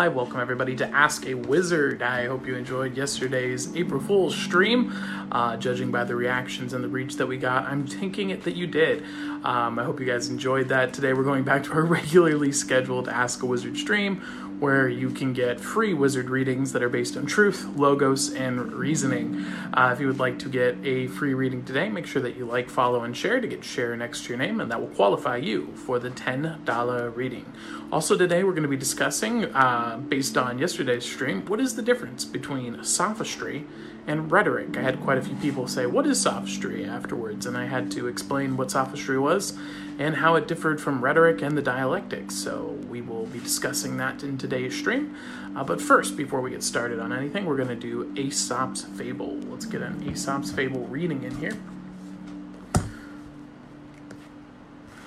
Hi, welcome everybody to Ask a Wizard. I hope you enjoyed yesterday's April Fool's stream. Uh, judging by the reactions and the reach that we got, I'm thinking it that you did. Um, I hope you guys enjoyed that. Today we're going back to our regularly scheduled Ask a Wizard stream where you can get free wizard readings that are based on truth, logos, and reasoning. Uh, if you would like to get a free reading today, make sure that you like, follow, and share to get share next to your name, and that will qualify you for the $10 reading. Also, today we're going to be discussing, uh, based on yesterday's stream, what is the difference between sophistry and rhetoric. I had quite a few people say, What is sophistry afterwards? And I had to explain what sophistry was and how it differed from rhetoric and the dialectics. So we will be discussing that in today's stream. Uh, but first, before we get started on anything, we're going to do Aesop's Fable. Let's get an Aesop's Fable reading in here.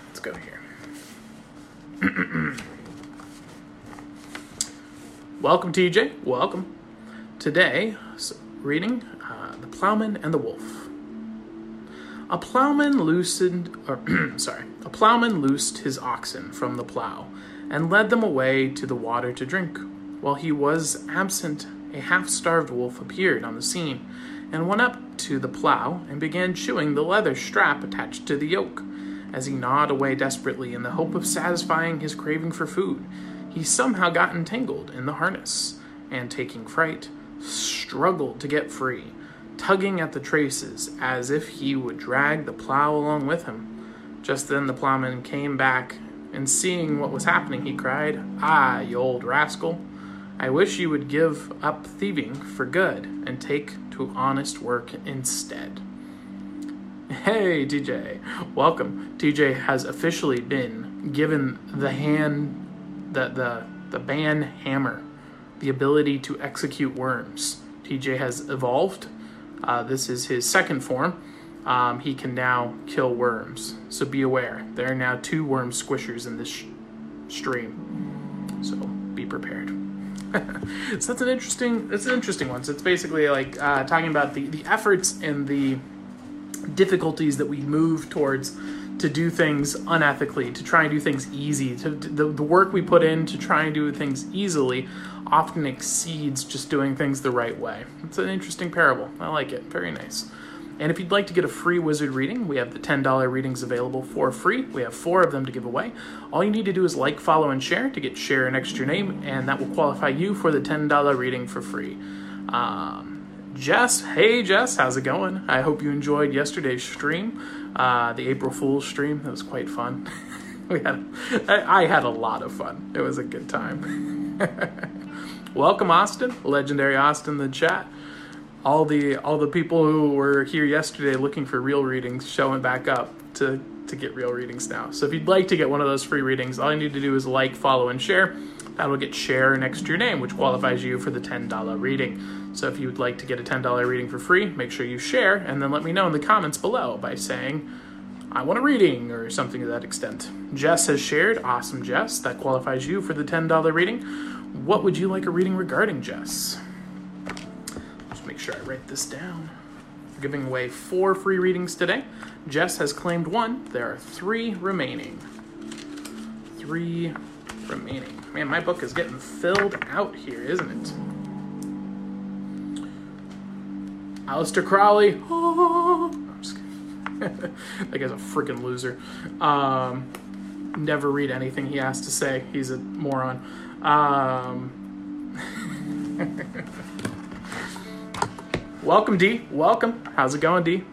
Let's go here. Welcome, TJ. Welcome. Today, reading uh, The Plowman and the Wolf. A plowman loosened, or sorry, a plowman loosed his oxen from the plow and led them away to the water to drink. While he was absent, a half starved wolf appeared on the scene and went up to the plow and began chewing the leather strap attached to the yoke. As he gnawed away desperately in the hope of satisfying his craving for food, he somehow got entangled in the harness and, taking fright, struggled to get free tugging at the traces as if he would drag the plow along with him. Just then the plowman came back, and seeing what was happening, he cried, Ah, you old rascal! I wish you would give up thieving for good and take to honest work instead. Hey, TJ, welcome. TJ has officially been given the hand, the the the ban hammer, the ability to execute worms. TJ has evolved uh, this is his second form. Um, he can now kill worms. So be aware. There are now two worm squishers in this stream. So be prepared. so that's an interesting. That's an interesting one. So it's basically like uh, talking about the the efforts and the difficulties that we move towards to do things unethically, to try and do things easy, to, to the, the work we put in to try and do things easily often exceeds just doing things the right way. It's an interesting parable. I like it. Very nice. And if you'd like to get a free wizard reading, we have the $10 readings available for free. We have four of them to give away. All you need to do is like, follow, and share to get share next to your name, and that will qualify you for the $10 reading for free. Um, Jess, hey Jess, how's it going? I hope you enjoyed yesterday's stream, uh, the April Fool's stream. That was quite fun. we had, I, I had a lot of fun. It was a good time. Welcome, Austin, legendary Austin, the chat. All the all the people who were here yesterday looking for real readings showing back up to to get real readings now. So if you'd like to get one of those free readings, all you need to do is like, follow, and share. That'll get share next to your name, which qualifies you for the $10 reading. So if you would like to get a $10 reading for free, make sure you share and then let me know in the comments below by saying, I want a reading or something to that extent. Jess has shared. Awesome, Jess. That qualifies you for the $10 reading. What would you like a reading regarding, Jess? Make sure I write this down. We're giving away four free readings today. Jess has claimed one. There are three remaining. Three remaining. Man, my book is getting filled out here, isn't it? Aleister Crowley. Oh, I'm just kidding. that guy's a freaking loser. Um, never read anything he has to say. He's a moron. Um, welcome, D. Welcome. How's it going, D?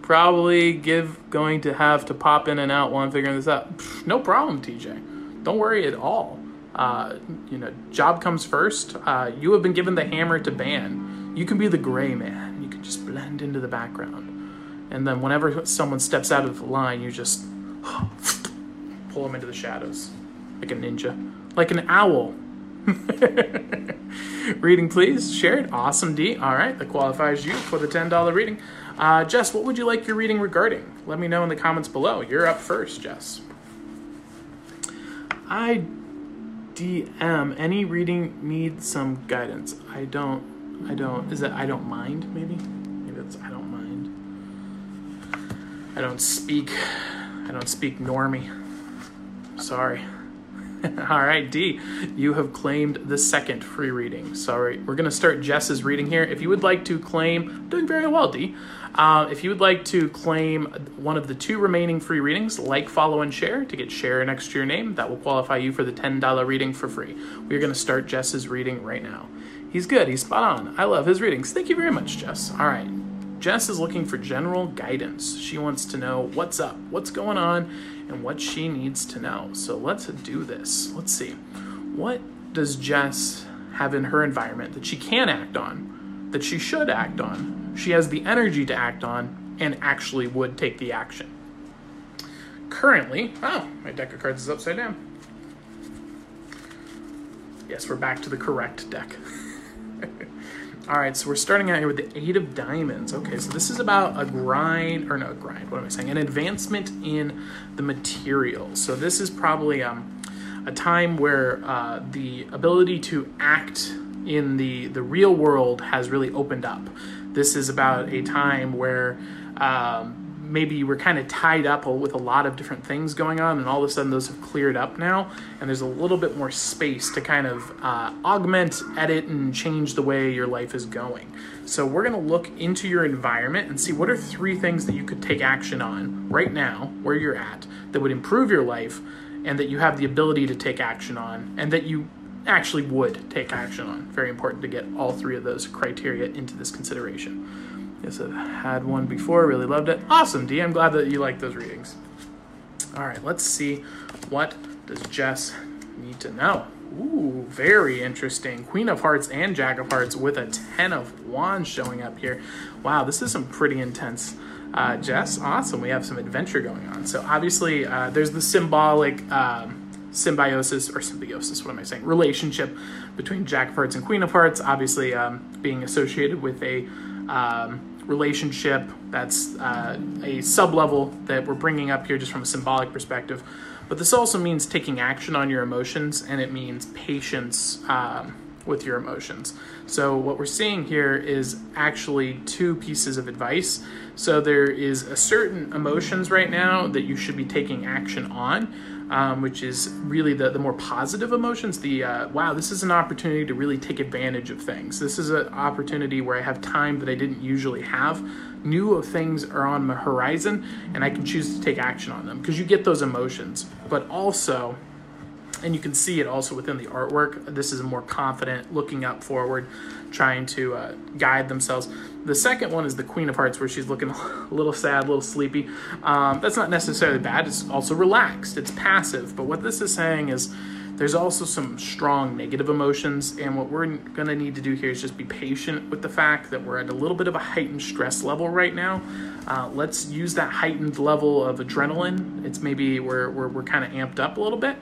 Probably give going to have to pop in and out while I'm figuring this out. no problem, TJ. Don't worry at all. Uh, you know, job comes first. Uh, you have been given the hammer to ban. You can be the gray man. You can just blend into the background. And then whenever someone steps out of the line, you just pull them into the shadows like a ninja like an owl. reading, please. Shared. Awesome, D. All right, that qualifies you for the $10 reading. Uh, Jess, what would you like your reading regarding? Let me know in the comments below. You're up first, Jess. I DM. Any reading needs some guidance. I don't. I don't. Is that I don't mind? Maybe. Maybe that's I don't mind. I don't speak. I don't speak normie. Sorry. All right, D, you have claimed the second free reading. Sorry, we're going to start Jess's reading here. If you would like to claim, doing very well, D. Uh, if you would like to claim one of the two remaining free readings, like, follow, and share to get share next to your name, that will qualify you for the $10 reading for free. We're going to start Jess's reading right now. He's good. He's spot on. I love his readings. Thank you very much, Jess. All right. Jess is looking for general guidance. She wants to know what's up, what's going on, and what she needs to know. So let's do this. Let's see. What does Jess have in her environment that she can act on, that she should act on, she has the energy to act on, and actually would take the action? Currently, oh, my deck of cards is upside down. Yes, we're back to the correct deck. All right, so we're starting out here with the Eight of Diamonds. Okay, so this is about a grind, or no, grind, what am I saying? An advancement in the material. So this is probably um, a time where uh, the ability to act in the, the real world has really opened up. This is about a time where um, maybe you were kind of tied up with a lot of different things going on, and all of a sudden those have cleared up now, and there's a little bit more space to kind of uh, augment, edit, and change the way your life is going. So, we're going to look into your environment and see what are three things that you could take action on right now, where you're at, that would improve your life, and that you have the ability to take action on, and that you actually would take action on. Very important to get all three of those criteria into this consideration. Yes, I've had one before, really loved it. Awesome, D. I'm glad that you like those readings. All right, let's see what does Jess need to know. Ooh, very interesting. Queen of Hearts and Jack of Hearts with a Ten of Wands showing up here. Wow, this is some pretty intense. Uh, Jess, awesome. We have some adventure going on. So obviously, uh, there's the symbolic um, symbiosis or symbiosis. What am I saying? Relationship between Jack of Hearts and Queen of Hearts. Obviously, um, being associated with a um, relationship that's uh, a sub level that we're bringing up here just from a symbolic perspective. But this also means taking action on your emotions and it means patience um, with your emotions. So, what we're seeing here is actually two pieces of advice. So, there is a certain emotions right now that you should be taking action on um, which is really the, the more positive emotions. The uh, wow, this is an opportunity to really take advantage of things. This is an opportunity where I have time that I didn't usually have. New things are on my horizon, and I can choose to take action on them because you get those emotions. But also, and you can see it also within the artwork. This is a more confident, looking up forward, trying to uh, guide themselves. The second one is the Queen of Hearts, where she's looking a little sad, a little sleepy. Um, that's not necessarily bad. It's also relaxed. It's passive. But what this is saying is there's also some strong negative emotions, and what we're going to need to do here is just be patient with the fact that we're at a little bit of a heightened stress level right now. Uh, let's use that heightened level of adrenaline. It's maybe we're, we're, we're kind of amped up a little bit,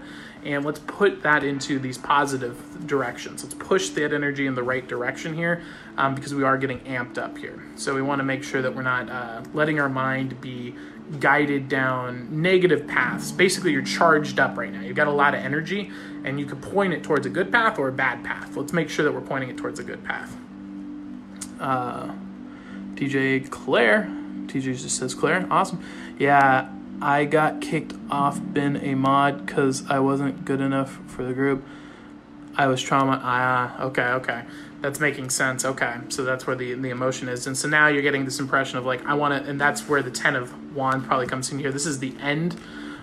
and let's put that into these positive directions. Let's push that energy in the right direction here um, because we are getting amped up here. So we want to make sure that we're not uh, letting our mind be guided down negative paths. Basically, you're charged up right now. You've got a lot of energy, and you could point it towards a good path or a bad path. Let's make sure that we're pointing it towards a good path. Uh, Claire, TJ just says Claire, awesome. Yeah, I got kicked off being a mod because I wasn't good enough for the group. I was trauma. Ah, okay, okay that's making sense. Okay, so that's where the the emotion is, and so now you're getting this impression of like I want to, and that's where the ten of wand probably comes in here. This is the end.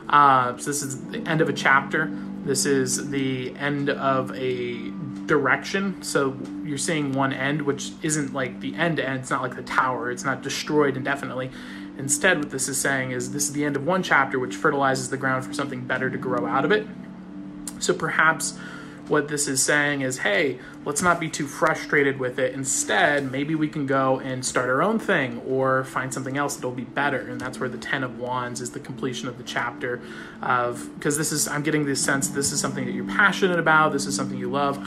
Uh, so this is the end of a chapter. This is the end of a direction. So you're seeing one end, which isn't like the end end. It's not like the tower. It's not destroyed indefinitely. Instead, what this is saying is this is the end of one chapter, which fertilizes the ground for something better to grow out of it. So perhaps what this is saying is, hey, let's not be too frustrated with it. Instead, maybe we can go and start our own thing or find something else that'll be better. And that's where the Ten of Wands is the completion of the chapter of, because this is, I'm getting this sense this is something that you're passionate about, this is something you love.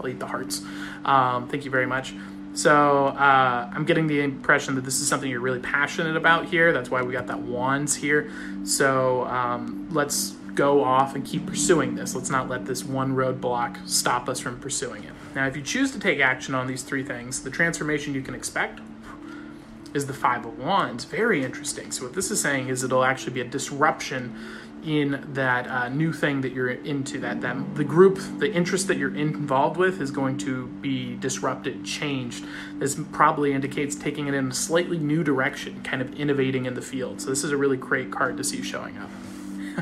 I'll eat the hearts. Um, thank you very much. So uh, I'm getting the impression that this is something you're really passionate about here. That's why we got that wands here. So um, let's go off and keep pursuing this. Let's not let this one roadblock stop us from pursuing it. Now, if you choose to take action on these three things, the transformation you can expect is the Five of Wands. Very interesting. So, what this is saying is it'll actually be a disruption in that uh, new thing that you're into that that the group the interest that you're involved with is going to be disrupted changed. This probably indicates taking it in a slightly new direction kind of innovating in the field. So this is a really great card to see showing up.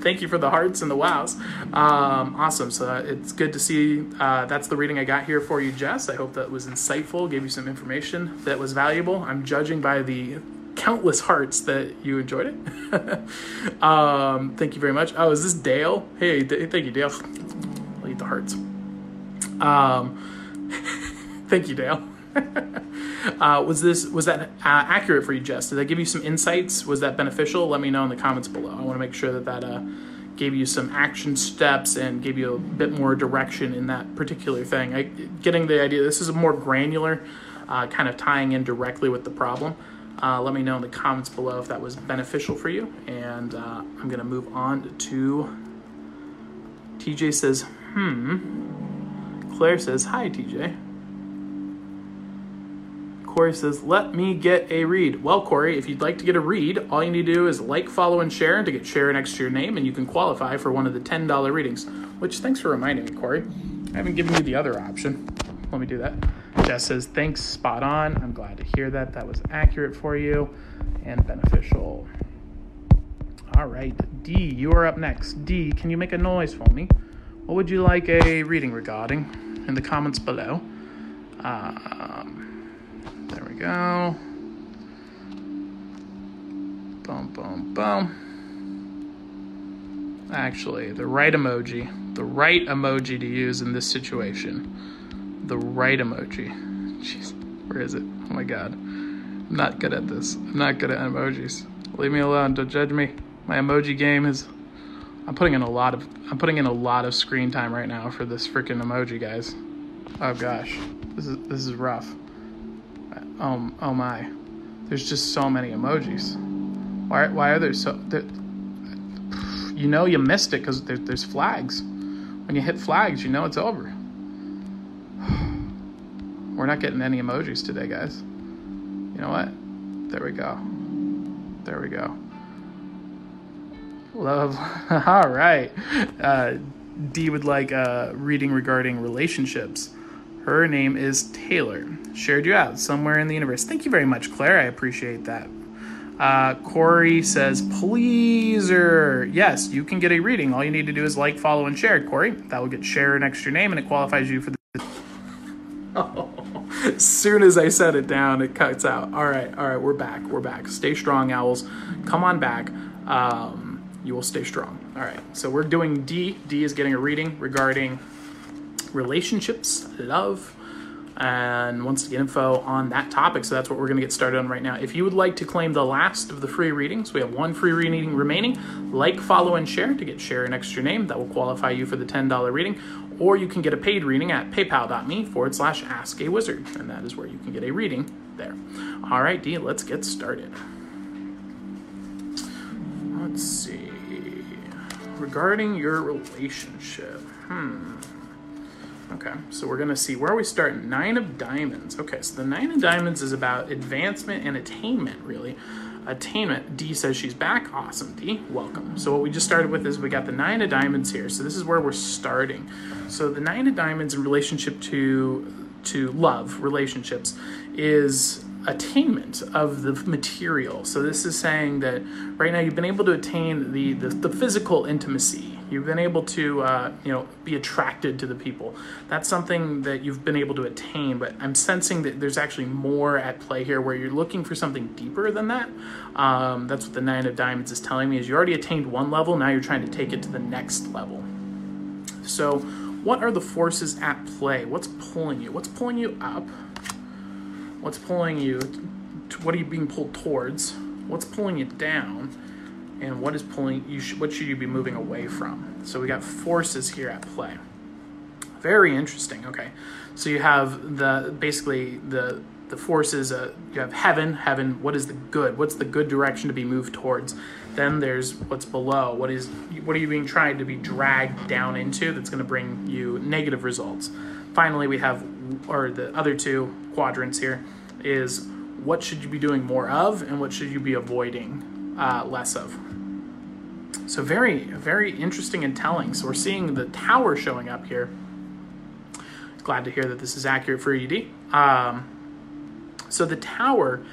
Thank you for the hearts and the wows. Um, awesome. So it's good to see uh, that's the reading i got here for you jess. I hope that was insightful gave you some information that was valuable. I'm judging by the countless hearts that you enjoyed it. um, thank you very much. Oh, is this Dale? Hey, th- thank you, Dale. I'll eat the hearts. Um, thank you, Dale. uh, was this was that uh, accurate for you, Jess? Did that give you some insights? Was that beneficial? Let me know in the comments below. I want to make sure that that uh, gave you some action steps and gave you a bit more direction in that particular thing. I, getting the idea. This is a more granular, uh, kind of tying in directly with the problem. Uh, let me know in the comments below if that was beneficial for you. And uh, I'm going to move on to TJ says, hmm. Claire says, hi, TJ. Corey says, let me get a read. Well, Corey, if you'd like to get a read, all you need to do is like, follow, and share and to get share next to your name, and you can qualify for one of the $10 readings. Which, thanks for reminding me, Corey. I haven't given you the other option. Let me do that. Jess says, thanks, spot on. I'm glad to hear that. That was accurate for you and beneficial. All right, D, you are up next. D, can you make a noise for me? What would you like a reading regarding in the comments below? Um, there we go. Boom, boom, boom. Actually, the right emoji, the right emoji to use in this situation. The right emoji. Jeez, where is it? Oh my god. I'm not good at this. I'm not good at emojis. Leave me alone. Don't judge me. My emoji game is. I'm putting in a lot of. I'm putting in a lot of screen time right now for this freaking emoji, guys. Oh gosh, this is this is rough. Oh oh my, there's just so many emojis. Why why are there so? There, you know you missed it because there, there's flags. When you hit flags, you know it's over. We're not getting any emojis today, guys. You know what? There we go. There we go. Love. All right. Uh, D would like a reading regarding relationships. Her name is Taylor. Shared you out somewhere in the universe. Thank you very much, Claire. I appreciate that. Uh, Corey says, pleaser. Yes, you can get a reading. All you need to do is like, follow, and share, Corey. That will get share to your name and it qualifies you for the. As soon as I set it down, it cuts out. All right, all right, we're back. We're back. Stay strong, owls. Come on back. Um, you will stay strong. All right, so we're doing D. D is getting a reading regarding relationships, love, and wants to get info on that topic. So that's what we're going to get started on right now. If you would like to claim the last of the free readings, we have one free reading remaining. Like, follow, and share to get share an extra name. That will qualify you for the $10 reading. Or you can get a paid reading at paypal.me forward slash ask a wizard. And that is where you can get a reading there. All right, D, let's get started. Let's see. Regarding your relationship. Hmm. Okay, so we're gonna see where we start. Nine of Diamonds. Okay, so the Nine of Diamonds is about advancement and attainment, really. Attainment. D says she's back. Awesome, D. Welcome. So what we just started with is we got the Nine of Diamonds here. So this is where we're starting. So the Nine of Diamonds in relationship to to love relationships is attainment of the material. So this is saying that right now you've been able to attain the the, the physical intimacy. You've been able to uh, you know be attracted to the people. That's something that you've been able to attain. But I'm sensing that there's actually more at play here, where you're looking for something deeper than that. Um, that's what the Nine of Diamonds is telling me. Is you already attained one level, now you're trying to take it to the next level. So, what are the forces at play? What's pulling you? What's pulling you up? What's pulling you? What are you being pulled towards? What's pulling you down? And what is pulling you? Sh- what should you be moving away from? So we got forces here at play. Very interesting. Okay, so you have the basically the the forces. Uh, you have heaven. Heaven. What is the good? What's the good direction to be moved towards? Then there's what's below. What is what are you being tried to be dragged down into? That's going to bring you negative results. Finally, we have or the other two quadrants here is what should you be doing more of and what should you be avoiding uh, less of. So very, very interesting and telling. So we're seeing the tower showing up here. Glad to hear that this is accurate for ED. Um, so the tower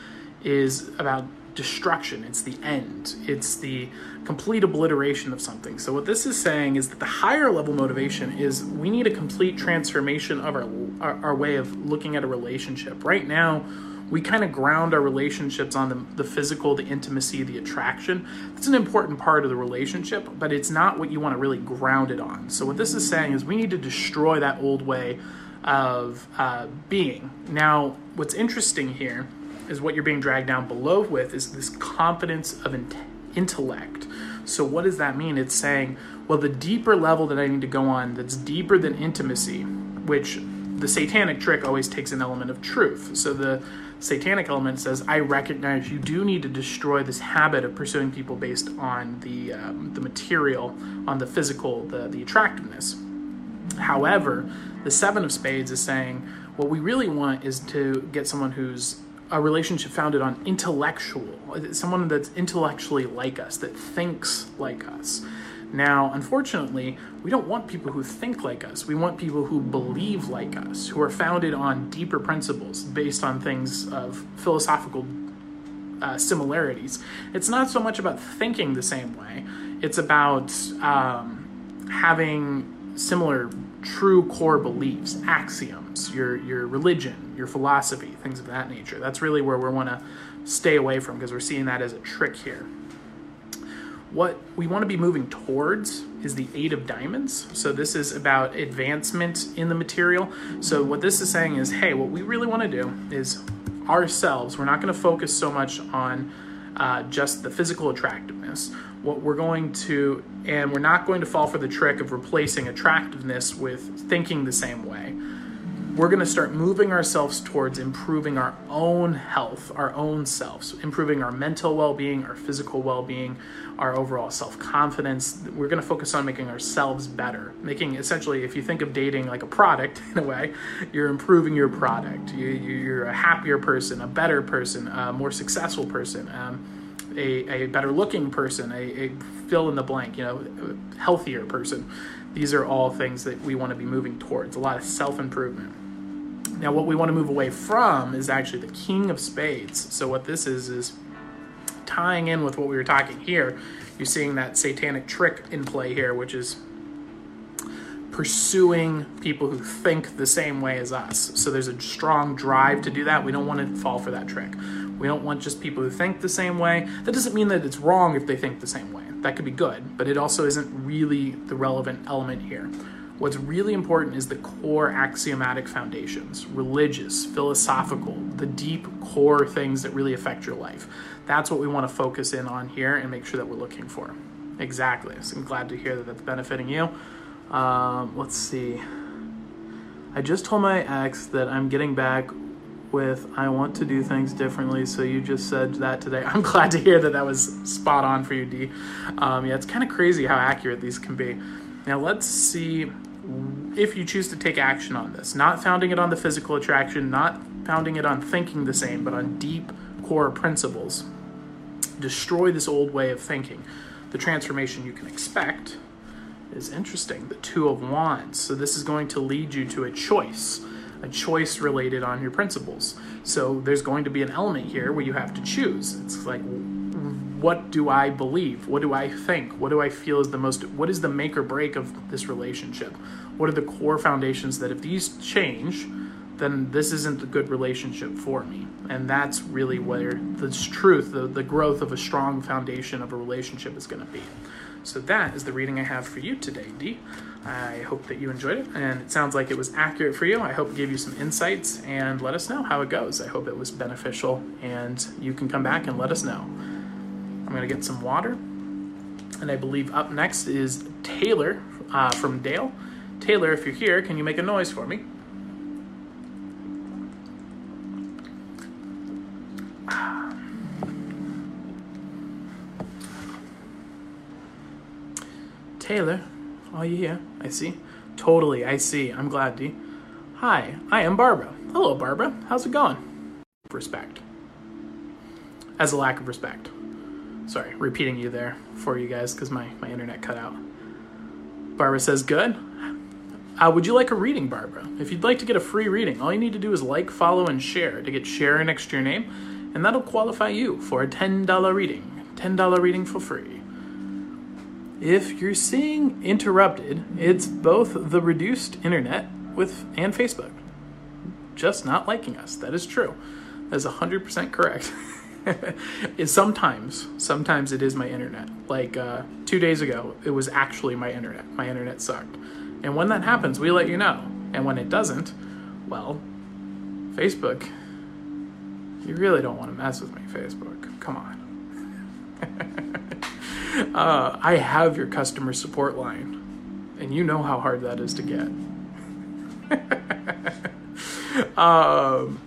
is about destruction. It's the end. It's the complete obliteration of something. So what this is saying is that the higher level motivation is we need a complete transformation of our our, our way of looking at a relationship. Right now, we kind of ground our relationships on the, the physical, the intimacy, the attraction. That's an important part of the relationship, but it's not what you want to really ground it on. So, what this is saying is we need to destroy that old way of uh, being. Now, what's interesting here is what you're being dragged down below with is this confidence of in- intellect. So, what does that mean? It's saying, well, the deeper level that I need to go on that's deeper than intimacy, which the satanic trick always takes an element of truth. So, the satanic element says, I recognize you do need to destroy this habit of pursuing people based on the, um, the material, on the physical, the, the attractiveness. However, the Seven of Spades is saying, what we really want is to get someone who's a relationship founded on intellectual, someone that's intellectually like us, that thinks like us. Now, unfortunately, we don't want people who think like us. We want people who believe like us, who are founded on deeper principles based on things of philosophical uh, similarities. It's not so much about thinking the same way, it's about um, having similar true core beliefs, axioms, your, your religion, your philosophy, things of that nature. That's really where we want to stay away from because we're seeing that as a trick here what we want to be moving towards is the eight of diamonds. So this is about advancement in the material. So what this is saying is hey what we really want to do is ourselves we're not going to focus so much on uh, just the physical attractiveness. What we're going to and we're not going to fall for the trick of replacing attractiveness with thinking the same way we're going to start moving ourselves towards improving our own health, our own selves, improving our mental well being, our physical well being, our overall self confidence. We're going to focus on making ourselves better. Making essentially, if you think of dating like a product in a way, you're improving your product. You, are a happier person, a better person, a more successful person. Um, a, a better looking person, a, a fill in the blank, you know, healthier person. These are all things that we want to be moving towards. A lot of self improvement. Now, what we want to move away from is actually the King of Spades. So, what this is, is tying in with what we were talking here. You're seeing that satanic trick in play here, which is pursuing people who think the same way as us. So, there's a strong drive to do that. We don't want to fall for that trick. We don't want just people who think the same way. That doesn't mean that it's wrong if they think the same way. That could be good, but it also isn't really the relevant element here. What's really important is the core axiomatic foundations religious, philosophical, the deep core things that really affect your life. That's what we want to focus in on here and make sure that we're looking for. Exactly. So I'm glad to hear that that's benefiting you. Um, let's see. I just told my ex that I'm getting back with I want to do things differently. So you just said that today. I'm glad to hear that that was spot on for you, D. Um, yeah, it's kind of crazy how accurate these can be. Now let's see if you choose to take action on this, not founding it on the physical attraction, not founding it on thinking the same, but on deep core principles. Destroy this old way of thinking. The transformation you can expect is interesting. The Two of Wands. So, this is going to lead you to a choice, a choice related on your principles. So, there's going to be an element here where you have to choose. It's like, what do I believe? What do I think? What do I feel is the most, what is the make or break of this relationship? What are the core foundations that if these change, then this isn't a good relationship for me? And that's really where the truth, the, the growth of a strong foundation of a relationship is going to be. So that is the reading I have for you today, Dee. I hope that you enjoyed it, and it sounds like it was accurate for you. I hope it gave you some insights, and let us know how it goes. I hope it was beneficial, and you can come back and let us know. I'm going to get some water. And I believe up next is Taylor uh, from Dale. Taylor, if you're here, can you make a noise for me? Taylor, you here? I see. Totally, I see. I'm glad, D. Hi, I am Barbara. Hello, Barbara. How's it going? Respect. As a lack of respect. sorry, repeating you there for you guys because my, my internet cut out. Barbara says, good. Uh, would you like a reading, Barbara? If you'd like to get a free reading, all you need to do is like, follow, and share to get share next to your name, and that'll qualify you for a $10 reading. $10 reading for free. If you're seeing interrupted, it's both the reduced internet with and Facebook. Just not liking us. That is true. That is 100% correct. is sometimes sometimes it is my internet. Like uh, two days ago it was actually my internet. My internet sucked. And when that happens we let you know. And when it doesn't well facebook you really don't want to mess with me facebook. Come on uh, i have your customer support line and you know how hard that is to get um,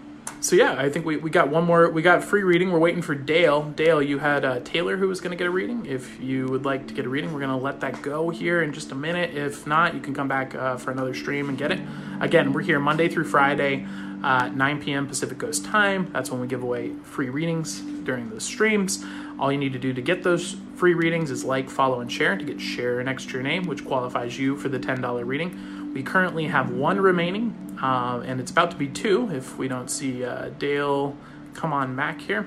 so yeah, I think we, we got one more. We got free reading. We're waiting for Dale. Dale, you had uh, Taylor who was going to get a reading. If you would like to get a reading, we're going to let that go here in just a minute. If not, you can come back uh, for another stream and get it. Again, we're here Monday through Friday, uh, 9 p.m. Pacific Coast time. That's when we give away free readings during the streams. All you need to do to get those free readings is like, follow, and share to get share next to your name, which qualifies you for the $10 reading. We currently have one remaining um, and it's about to be two if we don't see uh, Dale come on back here.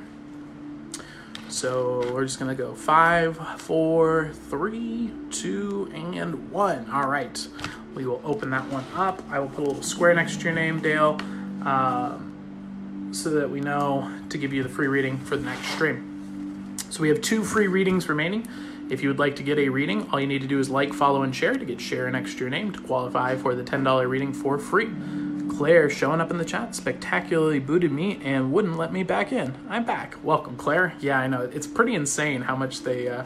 So we're just gonna go five, four, three, two, and one. All right, we will open that one up. I will put a little square next to your name, Dale, um, so that we know to give you the free reading for the next stream. So we have two free readings remaining. If you would like to get a reading, all you need to do is like, follow, and share to get share next extra name to qualify for the $10 reading for free. Claire showing up in the chat spectacularly booted me and wouldn't let me back in. I'm back. Welcome, Claire. Yeah, I know. It's pretty insane how much they uh,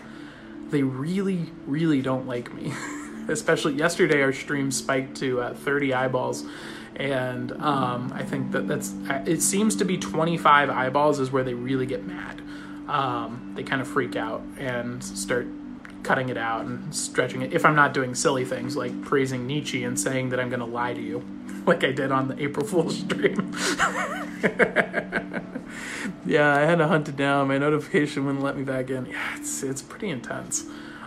they really, really don't like me. Especially yesterday, our stream spiked to uh, 30 eyeballs, and um, I think that that's uh, it seems to be 25 eyeballs is where they really get mad. Um, they kind of freak out and start cutting it out and stretching it. If I'm not doing silly things like praising Nietzsche and saying that I'm going to lie to you like I did on the April Fool's stream. yeah, I had to hunt it down. My notification wouldn't let me back in. Yeah, it's it's pretty intense.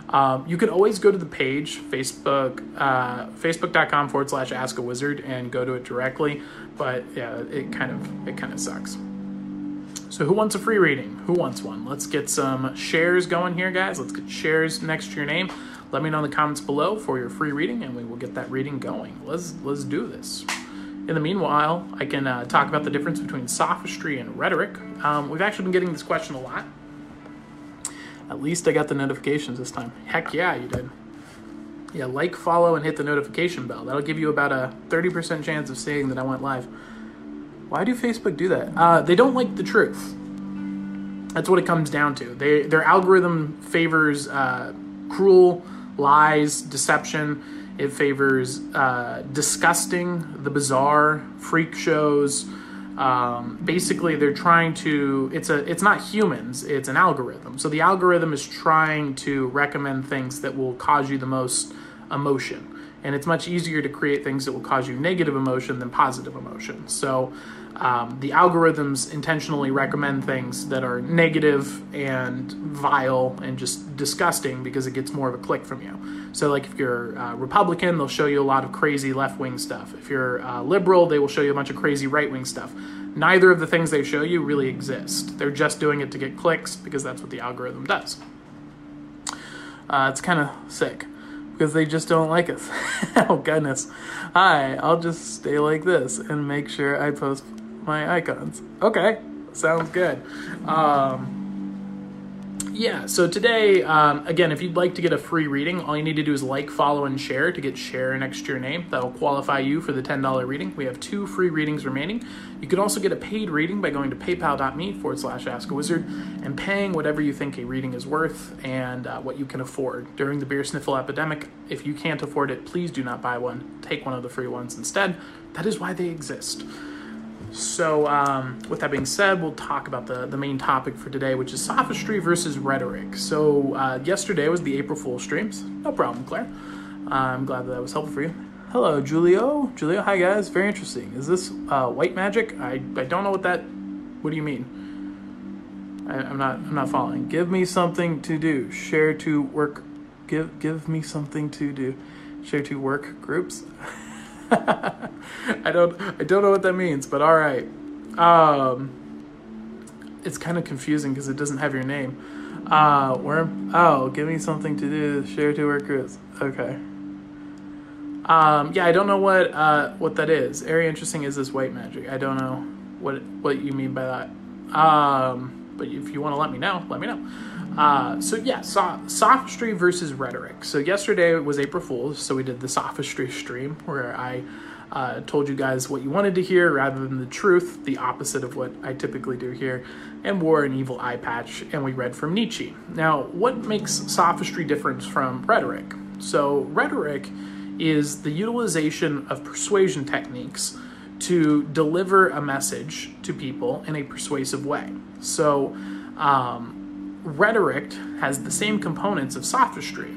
Um, you can always go to the page, Facebook, uh, facebook.com forward slash ask a wizard and go to it directly. But yeah, it kind of it kind of sucks. So who wants a free reading? Who wants one? Let's get some shares going here, guys. Let's get shares next to your name. Let me know in the comments below for your free reading, and we will get that reading going. Let's let's do this. In the meanwhile, I can uh, talk about the difference between sophistry and rhetoric. Um, we've actually been getting this question a lot. At least I got the notifications this time. Heck yeah, you did. Yeah, like, follow, and hit the notification bell. That'll give you about a 30% chance of seeing that I went live. Why do Facebook do that? Uh, they don't like the truth. That's what it comes down to. They, their algorithm favors uh, cruel, lies, deception. It favors uh, disgusting, the bizarre, freak shows. Um, basically, they're trying to. It's a. It's not humans. It's an algorithm. So the algorithm is trying to recommend things that will cause you the most emotion, and it's much easier to create things that will cause you negative emotion than positive emotion. So um, the algorithms intentionally recommend things that are negative and vile and just disgusting because it gets more of a click from you. So, like if you're uh, Republican, they'll show you a lot of crazy left wing stuff. If you're uh, liberal, they will show you a bunch of crazy right wing stuff. Neither of the things they show you really exist. They're just doing it to get clicks because that's what the algorithm does. Uh, it's kind of sick because they just don't like us. oh, goodness. Hi, I'll just stay like this and make sure I post my icons. Okay, sounds good. Um, yeah, so today, um, again, if you'd like to get a free reading, all you need to do is like, follow, and share to get share next to your name. That'll qualify you for the $10 reading. We have two free readings remaining. You can also get a paid reading by going to paypal.me forward slash ask a wizard and paying whatever you think a reading is worth and uh, what you can afford. During the beer sniffle epidemic, if you can't afford it, please do not buy one. Take one of the free ones instead. That is why they exist. So, um, with that being said, we'll talk about the, the main topic for today, which is sophistry versus rhetoric. So, uh, yesterday was the April Fool streams. No problem, Claire. I'm glad that, that was helpful for you. Hello, Julio. Julio, hi guys. Very interesting. Is this uh, white magic? I, I don't know what that. What do you mean? I, I'm not. I'm not following. Give me something to do. Share to work. Give give me something to do. Share to work groups. I don't. I don't know what that means, but all right. Um, it's kind of confusing because it doesn't have your name. Uh, worm. Oh, give me something to do. Share to work groups. Okay. Um, yeah, I don't know what uh, what that is. Area interesting is this white magic. I don't know what what you mean by that. Um, but if you want to let me know, let me know. Uh, so yeah, so, sophistry versus rhetoric. So yesterday was April Fool's, so we did the sophistry stream where I uh, told you guys what you wanted to hear rather than the truth, the opposite of what I typically do here, and wore an evil eye patch, and we read from Nietzsche. Now, what makes sophistry different from rhetoric? So rhetoric is the utilization of persuasion techniques to deliver a message to people in a persuasive way. So, um, rhetoric has the same components of sophistry.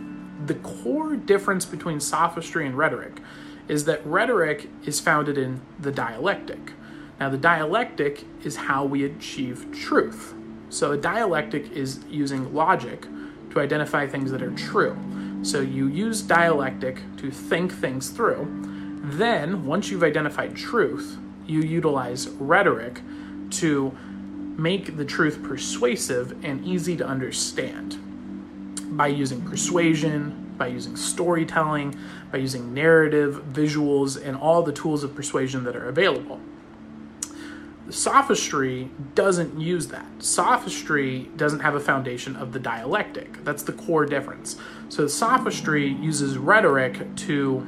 The core difference between sophistry and rhetoric is that rhetoric is founded in the dialectic. Now, the dialectic is how we achieve truth. So, a dialectic is using logic to identify things that are true. So you use dialectic to think things through. Then, once you've identified truth, you utilize rhetoric to make the truth persuasive and easy to understand by using persuasion, by using storytelling, by using narrative, visuals, and all the tools of persuasion that are available. Sophistry doesn't use that. Sophistry doesn't have a foundation of the dialectic. That's the core difference. So sophistry uses rhetoric to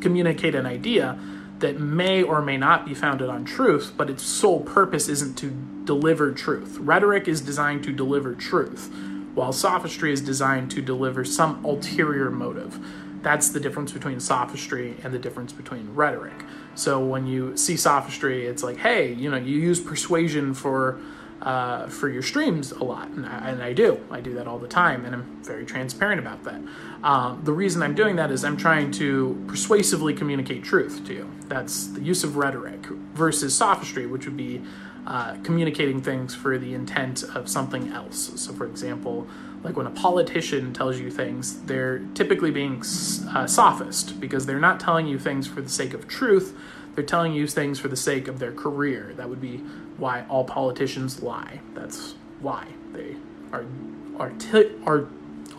communicate an idea that may or may not be founded on truth, but its sole purpose isn't to deliver truth. Rhetoric is designed to deliver truth, while sophistry is designed to deliver some ulterior motive. That's the difference between sophistry and the difference between rhetoric. So when you see sophistry, it's like, hey, you know, you use persuasion for uh, for your streams a lot, and I, and I, do. I do that all the time, and I'm very transparent about that. Um, the reason I'm doing that is I'm trying to persuasively communicate truth to you. That's the use of rhetoric versus sophistry, which would be uh, communicating things for the intent of something else. So, for example, like when a politician tells you things, they're typically being uh, sophist because they're not telling you things for the sake of truth. They're telling you things for the sake of their career. That would be why all politicians lie. That's why they are are, t- are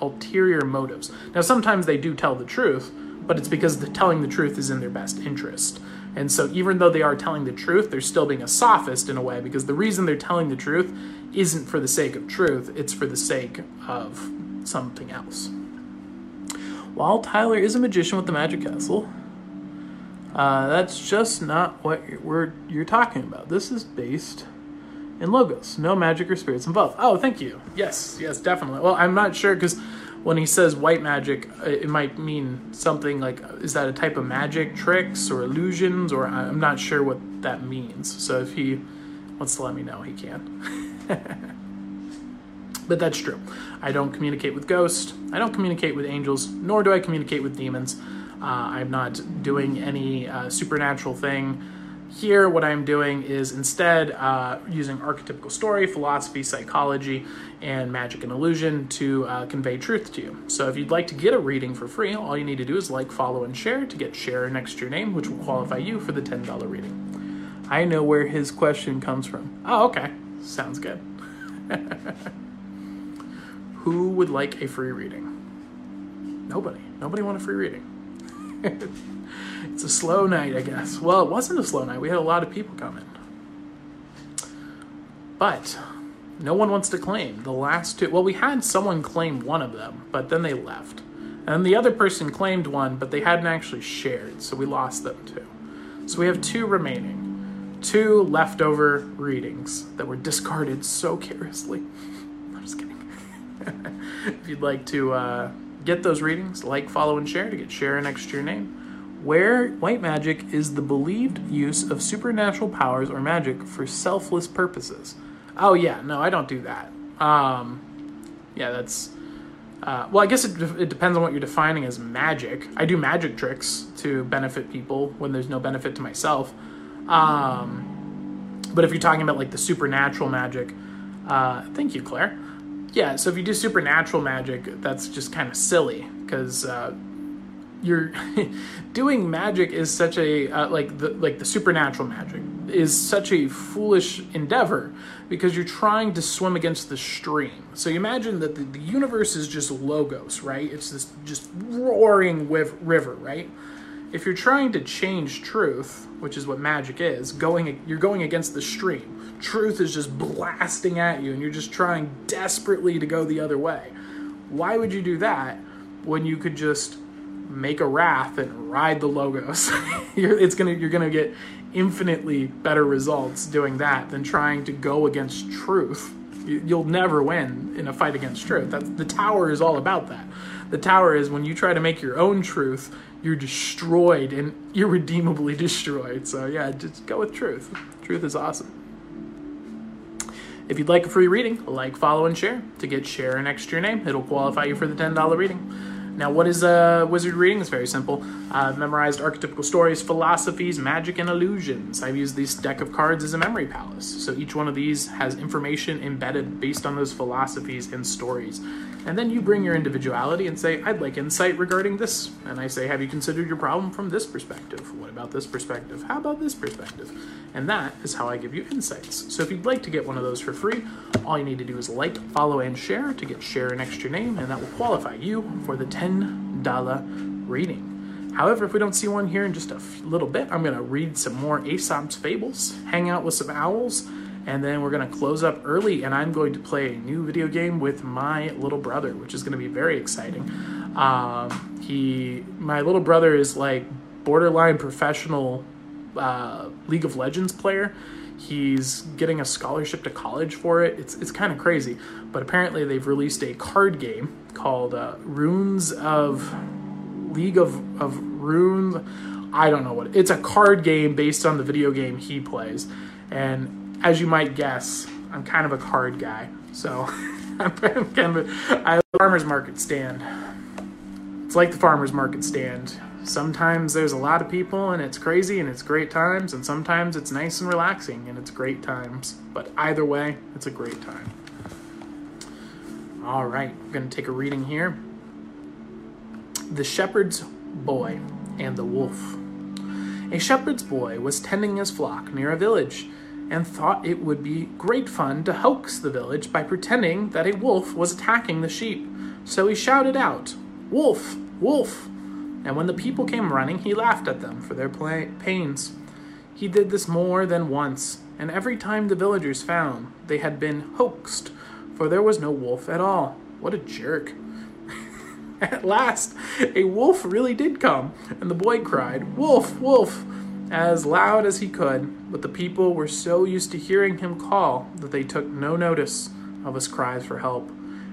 ulterior motives. Now, sometimes they do tell the truth, but it's because the telling the truth is in their best interest. And so, even though they are telling the truth, they're still being a sophist in a way because the reason they're telling the truth isn't for the sake of truth, it's for the sake of something else. While Tyler is a magician with the Magic Castle, uh, that's just not what we're, you're talking about. This is based in logos, no magic or spirits involved. Oh, thank you. Yes, yes, definitely. Well, I'm not sure because when he says white magic, uh, it might mean something like is that a type of magic tricks or illusions, or I'm not sure what that means. So if he wants to let me know, he can. but that's true. I don't communicate with ghosts. I don't communicate with angels, nor do I communicate with demons. Uh, I'm not doing any uh, supernatural thing. Here, what I'm doing is instead uh, using archetypical story, philosophy, psychology, and magic and illusion to uh, convey truth to you. So, if you'd like to get a reading for free, all you need to do is like, follow, and share to get share next to your name, which will qualify you for the $10 reading. I know where his question comes from. Oh, okay. Sounds good. Who would like a free reading? Nobody. Nobody want a free reading. it's a slow night, I guess. Well, it wasn't a slow night. We had a lot of people coming. But no one wants to claim the last two. Well, we had someone claim one of them, but then they left. And the other person claimed one, but they hadn't actually shared, so we lost them too. So we have two remaining. Two leftover readings that were discarded so carelessly. I'm just kidding. if you'd like to uh, get those readings, like, follow, and share to get share next to your name. Where white magic is the believed use of supernatural powers or magic for selfless purposes. Oh yeah, no, I don't do that. Um, yeah, that's. Uh, well, I guess it, it depends on what you're defining as magic. I do magic tricks to benefit people when there's no benefit to myself. Um, but if you're talking about like the supernatural magic, Uh, thank you, Claire. Yeah, so if you do supernatural magic, that's just kind of silly because uh, you're doing magic is such a uh, like the like the supernatural magic is such a foolish endeavor because you're trying to swim against the stream. So you imagine that the, the universe is just logos, right? It's this just roaring river, right? If you're trying to change truth, which is what magic is, going you're going against the stream. Truth is just blasting at you and you're just trying desperately to go the other way. Why would you do that when you could just make a wrath and ride the logos? you're, it's gonna you're gonna get infinitely better results doing that than trying to go against truth. You'll never win in a fight against truth. That's, the tower is all about that. The tower is when you try to make your own truth, you're destroyed and irredeemably destroyed. So, yeah, just go with truth. Truth is awesome. If you'd like a free reading, like, follow, and share. To get share next to your name, it'll qualify you for the $10 reading. Now, what is a wizard reading? It's very simple. I've memorized archetypical stories, philosophies, magic, and illusions. I've used this deck of cards as a memory palace. So each one of these has information embedded based on those philosophies and stories. And then you bring your individuality and say, I'd like insight regarding this. And I say, Have you considered your problem from this perspective? What about this perspective? How about this perspective? And that is how I give you insights. So if you'd like to get one of those for free, all you need to do is like, follow, and share to get share an extra name, and that will qualify you for the $10 reading. However, if we don't see one here in just a little bit, I'm going to read some more Aesop's Fables, hang out with some owls, and then we're going to close up early and i'm going to play a new video game with my little brother which is going to be very exciting. Um, he my little brother is like borderline professional uh, league of legends player. He's getting a scholarship to college for it. It's, it's kind of crazy but apparently they've released a card game called uh, runes of league of, of runes i don't know what it's a card game based on the video game he plays and as you might guess, I'm kind of a card guy. So I'm kind of a, I farmer's market stand. It's like the farmer's market stand. Sometimes there's a lot of people and it's crazy and it's great times, and sometimes it's nice and relaxing and it's great times. But either way, it's a great time. All right, I'm going to take a reading here. The Shepherd's Boy and the Wolf. A shepherd's boy was tending his flock near a village and thought it would be great fun to hoax the village by pretending that a wolf was attacking the sheep. So he shouted out, Wolf! Wolf! And when the people came running, he laughed at them for their pains. He did this more than once, and every time the villagers found they had been hoaxed, for there was no wolf at all. What a jerk. at last, a wolf really did come, and the boy cried, Wolf! Wolf! as loud as he could, but the people were so used to hearing him call that they took no notice of his cries for help.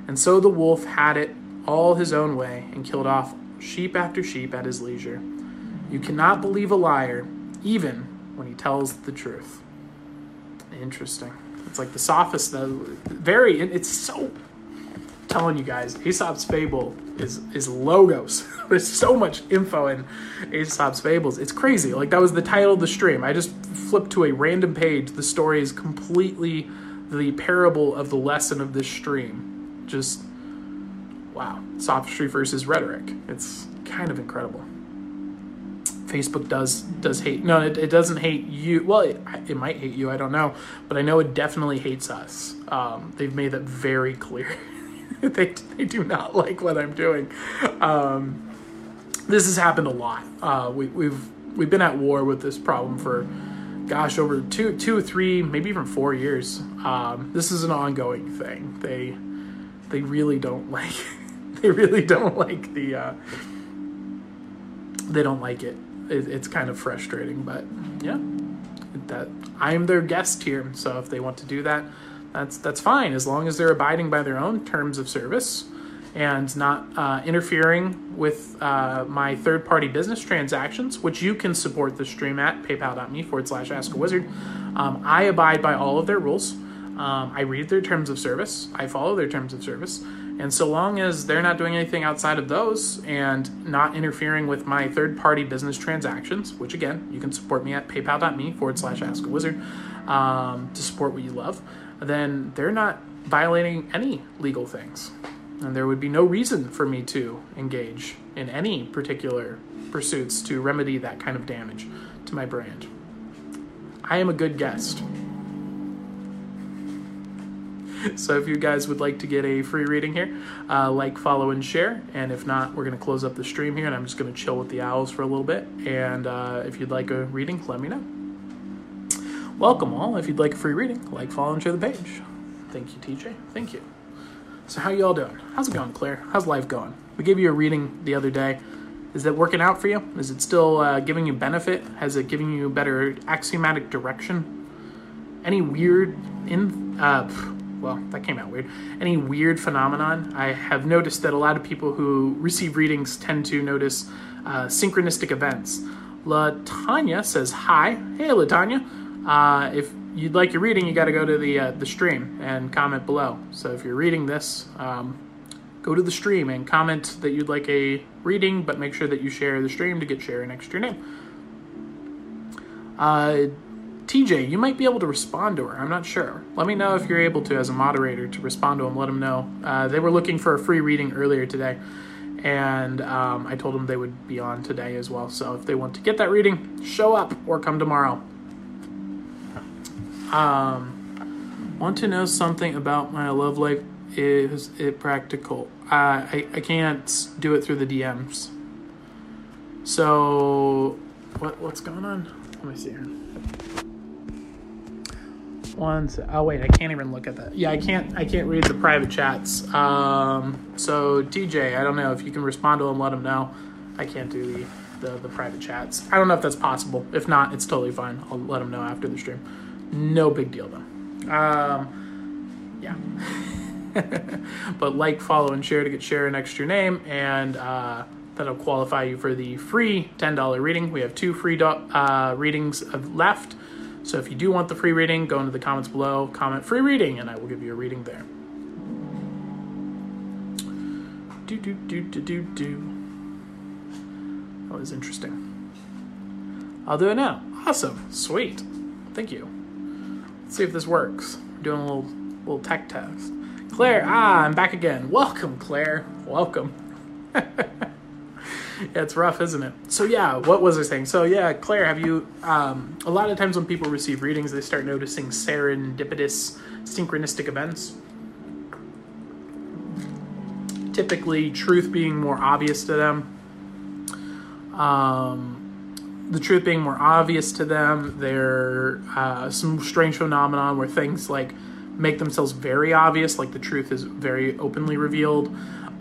And so the wolf had it all his own way and killed off sheep after sheep at his leisure. You cannot believe a liar, even when he tells the truth. Interesting. It's like the sophist, though. Very, it's so telling you guys, Aesop's Fable is is logos. There's so much info in Aesop's Fables. It's crazy. Like that was the title of the stream. I just flipped to a random page. The story is completely the parable of the lesson of this stream. Just wow. Sophistry versus rhetoric. It's kind of incredible. Facebook does does hate. No, it, it doesn't hate you. Well, it, it might hate you. I don't know, but I know it definitely hates us. Um, they've made that very clear. they, they do not like what I'm doing. Um, this has happened a lot. Uh, we, we've we've been at war with this problem for, gosh, over two two three maybe even four years. Um, this is an ongoing thing. They they really don't like they really don't like the uh, they don't like it. It. It's kind of frustrating, but yeah, that I'm their guest here. So if they want to do that, that's that's fine as long as they're abiding by their own terms of service and not uh, interfering with uh, my third party business transactions, which you can support the stream at paypal.me forward slash ask a wizard. Um, I abide by all of their rules. Um, I read their terms of service, I follow their terms of service. And so long as they're not doing anything outside of those and not interfering with my third party business transactions, which again, you can support me at paypal.me forward slash ask a wizard um, to support what you love then they're not violating any legal things. And there would be no reason for me to engage in any particular pursuits to remedy that kind of damage to my brand. I am a good guest. So if you guys would like to get a free reading here, uh, like, follow, and share. And if not, we're going to close up the stream here, and I'm just going to chill with the owls for a little bit. And uh, if you'd like a reading, let me know. Welcome all. If you'd like a free reading, like, follow, and share the page. Thank you, TJ. Thank you. So how you all doing? How's it going, Claire? How's life going? We gave you a reading the other day. Is that working out for you? Is it still uh, giving you benefit? Has it given you a better axiomatic direction? Any weird in uh, well, that came out weird. Any weird phenomenon? I have noticed that a lot of people who receive readings tend to notice uh, synchronistic events. Latanya says hi. Hey, Latanya. Uh, if you'd like your reading, you got to go to the uh, the stream and comment below. So if you're reading this, um, go to the stream and comment that you'd like a reading, but make sure that you share the stream to get share next to your name. Uh, TJ, you might be able to respond to her. I'm not sure. Let me know if you're able to, as a moderator, to respond to them. Let them know. Uh, they were looking for a free reading earlier today, and um, I told them they would be on today as well. So if they want to get that reading, show up or come tomorrow. Um, want to know something about my love life? Is it practical? Uh, I I can't do it through the DMs. So, what what's going on? Let me see here. One. se- Oh wait, I can't even look at that. Yeah, I can't. I can't read the private chats. Um. So DJ, I don't know if you can respond to them. Let them know. I can't do the, the the private chats. I don't know if that's possible. If not, it's totally fine. I'll let them know after the stream. No big deal though. Um. Yeah. but like, follow, and share to get share an extra name, and uh, that'll qualify you for the free ten dollar reading. We have two free do- uh, readings left. So if you do want the free reading, go into the comments below, comment free reading, and I will give you a reading there. Do do do do do do. That was interesting. I'll do it now. Awesome, sweet, thank you. Let's see if this works. Doing a little little tech test. Claire, ah, I'm back again. Welcome, Claire. Welcome. it's rough, isn't it? So yeah, what was I saying? So yeah, Claire, have you? Um, a lot of times when people receive readings, they start noticing serendipitous, synchronistic events. Typically, truth being more obvious to them. Um, the truth being more obvious to them. There, uh, some strange phenomenon where things like make themselves very obvious, like the truth is very openly revealed.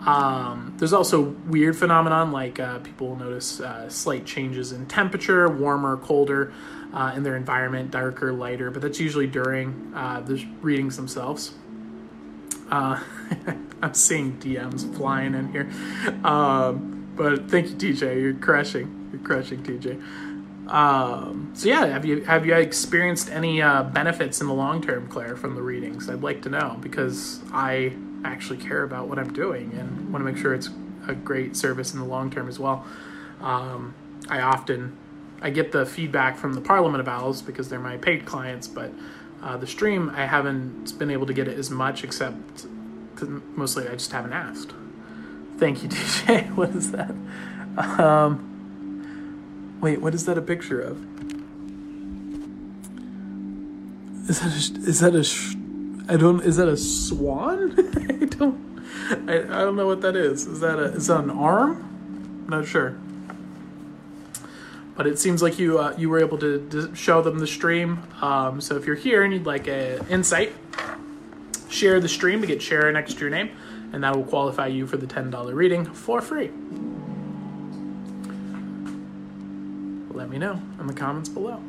Um, there's also weird phenomenon like uh, people will notice uh, slight changes in temperature, warmer, colder uh, in their environment, darker, lighter, but that's usually during uh, the readings themselves. Uh, I'm seeing DMs flying in here, um, but thank you, TJ. You're crushing. You're crushing, TJ. Um, so yeah, have you have you experienced any uh, benefits in the long term, Claire, from the readings? I'd like to know because I actually care about what I'm doing and want to make sure it's a great service in the long term as well. Um, I often I get the feedback from the Parliament of Owls because they're my paid clients, but uh, the stream I haven't been able to get it as much, except mostly I just haven't asked. Thank you, DJ. What is that? Um, wait, what is that a picture of? Is that a, is that a I don't is that a swan? I don't I, I don't know what that is. Is that a is that an arm? Not sure. But it seems like you uh, you were able to, to show them the stream. Um, so if you're here and you'd like a insight, share the stream to get share next to your name, and that will qualify you for the ten dollar reading for free. Let me know in the comments below.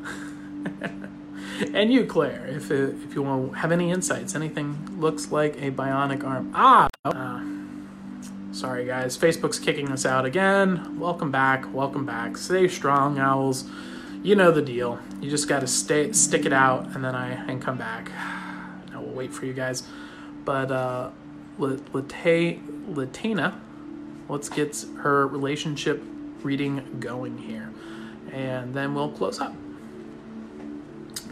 and you, Claire, if uh, if you want to have any insights, anything looks like a bionic arm. Ah, uh, sorry guys, Facebook's kicking us out again. Welcome back, welcome back. Stay strong, owls. You know the deal. You just got to stay, stick it out, and then I and come back. I will wait for you guys. But uh, Late Latanya, let's get her relationship reading going here, and then we'll close up.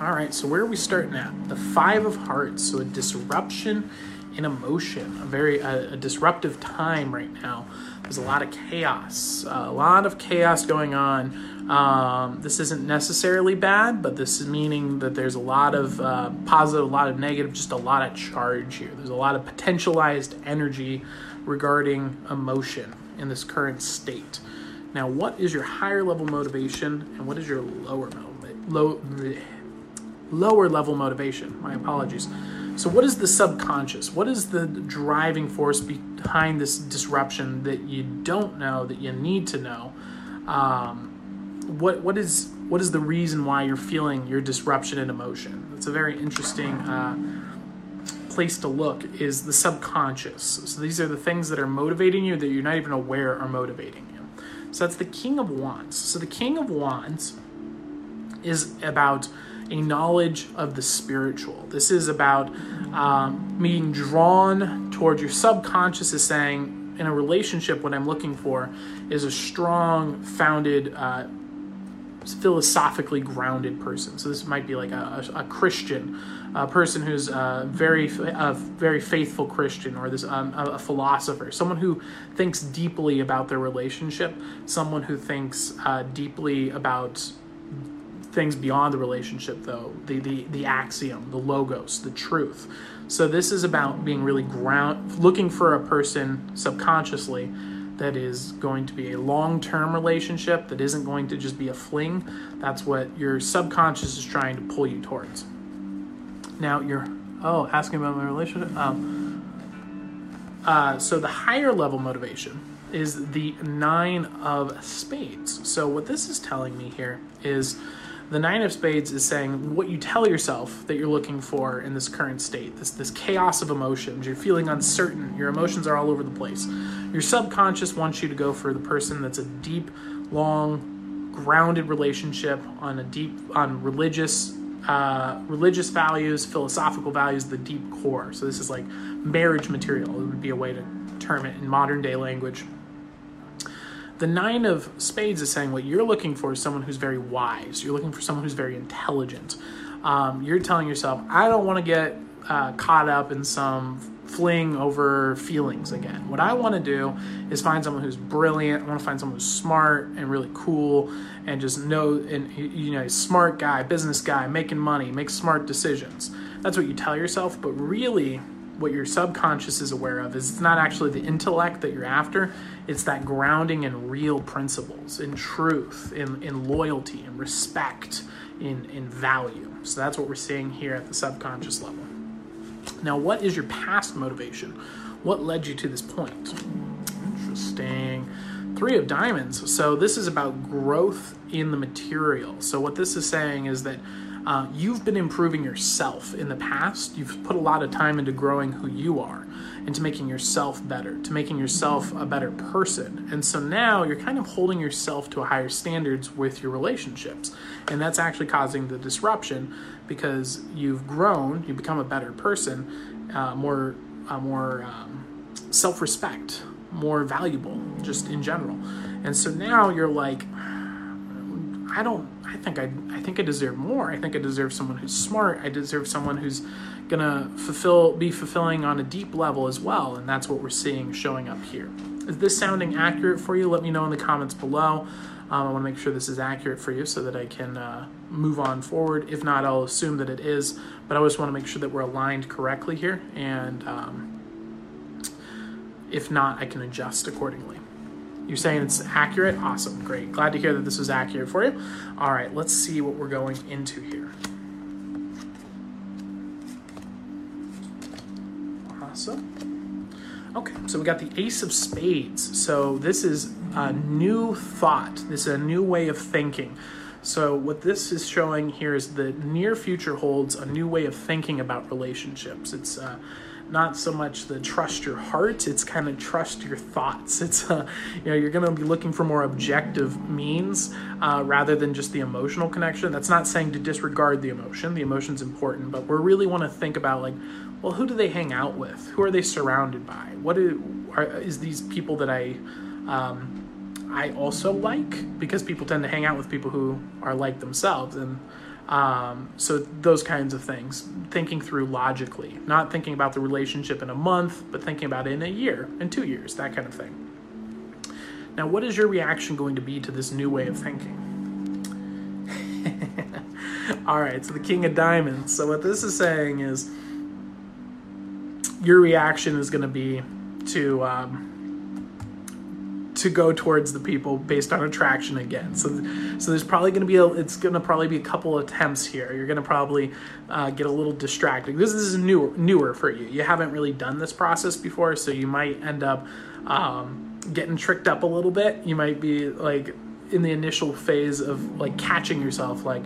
All right, so where are we starting at? The Five of Hearts. So a disruption in emotion, a very a, a disruptive time right now. There's a lot of chaos, a lot of chaos going on. Um, this isn't necessarily bad, but this is meaning that there's a lot of uh, positive, a lot of negative, just a lot of charge here. There's a lot of potentialized energy regarding emotion in this current state. Now, what is your higher level motivation and what is your lower low, lower level motivation? My apologies. So, what is the subconscious? What is the driving force behind this disruption that you don't know that you need to know? Um, what what is what is the reason why you're feeling your disruption in emotion? It's a very interesting uh, place to look. Is the subconscious? So these are the things that are motivating you that you're not even aware are motivating you. So that's the King of Wands. So the King of Wands is about a knowledge of the spiritual. This is about um, being drawn towards your subconscious, is saying, in a relationship, what I'm looking for is a strong, founded, uh, philosophically grounded person. So this might be like a, a, a Christian, a person who's a very, a very faithful Christian, or this um, a, a philosopher, someone who thinks deeply about their relationship, someone who thinks uh, deeply about things beyond the relationship though. The, the the axiom the logos the truth. So this is about being really ground looking for a person subconsciously that is going to be a long-term relationship that isn't going to just be a fling. That's what your subconscious is trying to pull you towards. Now you're oh asking about my relationship? Um, uh, so the higher level motivation is the nine of spades. So what this is telling me here is the Nine of Spades is saying what you tell yourself that you're looking for in this current state, this this chaos of emotions. You're feeling uncertain. Your emotions are all over the place. Your subconscious wants you to go for the person that's a deep, long, grounded relationship on a deep on religious uh, religious values, philosophical values, the deep core. So this is like marriage material. It would be a way to term it in modern day language. The nine of spades is saying what you're looking for is someone who's very wise. You're looking for someone who's very intelligent. Um, you're telling yourself, I don't want to get uh, caught up in some fling over feelings again. What I want to do is find someone who's brilliant. I want to find someone who's smart and really cool and just know and you know, smart guy, business guy, making money, make smart decisions. That's what you tell yourself, but really what your subconscious is aware of is it's not actually the intellect that you're after. It's that grounding in real principles in truth in, in loyalty in respect in, in value. So that's what we're seeing here at the subconscious level. Now what is your past motivation? What led you to this point? Interesting. Three of diamonds. So this is about growth in the material. So what this is saying is that uh, you've been improving yourself in the past. You've put a lot of time into growing who you are, into making yourself better, to making yourself a better person. And so now you're kind of holding yourself to higher standards with your relationships. And that's actually causing the disruption because you've grown, you become a better person, uh, more, uh, more um, self respect, more valuable, just in general. And so now you're like, I don't. I think I. I think I deserve more. I think I deserve someone who's smart. I deserve someone who's gonna fulfill, be fulfilling on a deep level as well. And that's what we're seeing showing up here. Is this sounding accurate for you? Let me know in the comments below. Um, I want to make sure this is accurate for you so that I can uh, move on forward. If not, I'll assume that it is. But I just want to make sure that we're aligned correctly here. And um, if not, I can adjust accordingly. You're saying it's accurate? Awesome, great. Glad to hear that this was accurate for you. All right, let's see what we're going into here. Awesome. Okay, so we got the Ace of Spades. So this is a new thought. This is a new way of thinking. So what this is showing here is the near future holds a new way of thinking about relationships. It's uh, not so much the trust your heart it's kind of trust your thoughts. It's uh, you know you're going to be looking for more objective means uh, rather than just the emotional connection. That's not saying to disregard the emotion the emotion's important but we really want to think about like well who do they hang out with? Who are they surrounded by? What do, are, is these people that i um, i also like? Because people tend to hang out with people who are like themselves and Um, so those kinds of things, thinking through logically, not thinking about the relationship in a month, but thinking about it in a year, in two years, that kind of thing. Now, what is your reaction going to be to this new way of thinking? All right, so the King of Diamonds. So what this is saying is your reaction is going to be to um, to go towards the people based on attraction again. So, so there's probably going to be a, it's going to probably be a couple attempts here. You're going to probably uh, get a little distracted. This, this is newer newer for you. You haven't really done this process before, so you might end up um, getting tricked up a little bit. You might be like in the initial phase of like catching yourself, like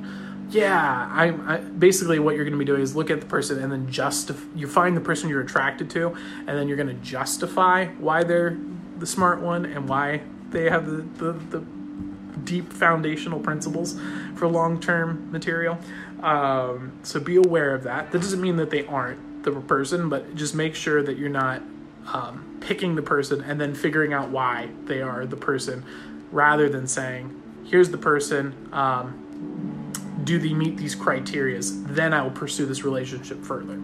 yeah I'm I, basically what you're going to be doing is look at the person and then justify you find the person you're attracted to and then you're going to justify why they're the smart one and why they have the, the, the deep foundational principles for long-term material. Um, so be aware of that. That doesn't mean that they aren't the person but just make sure that you're not um, picking the person and then figuring out why they are the person rather than saying here's the person um, do they meet these criterias then i will pursue this relationship further.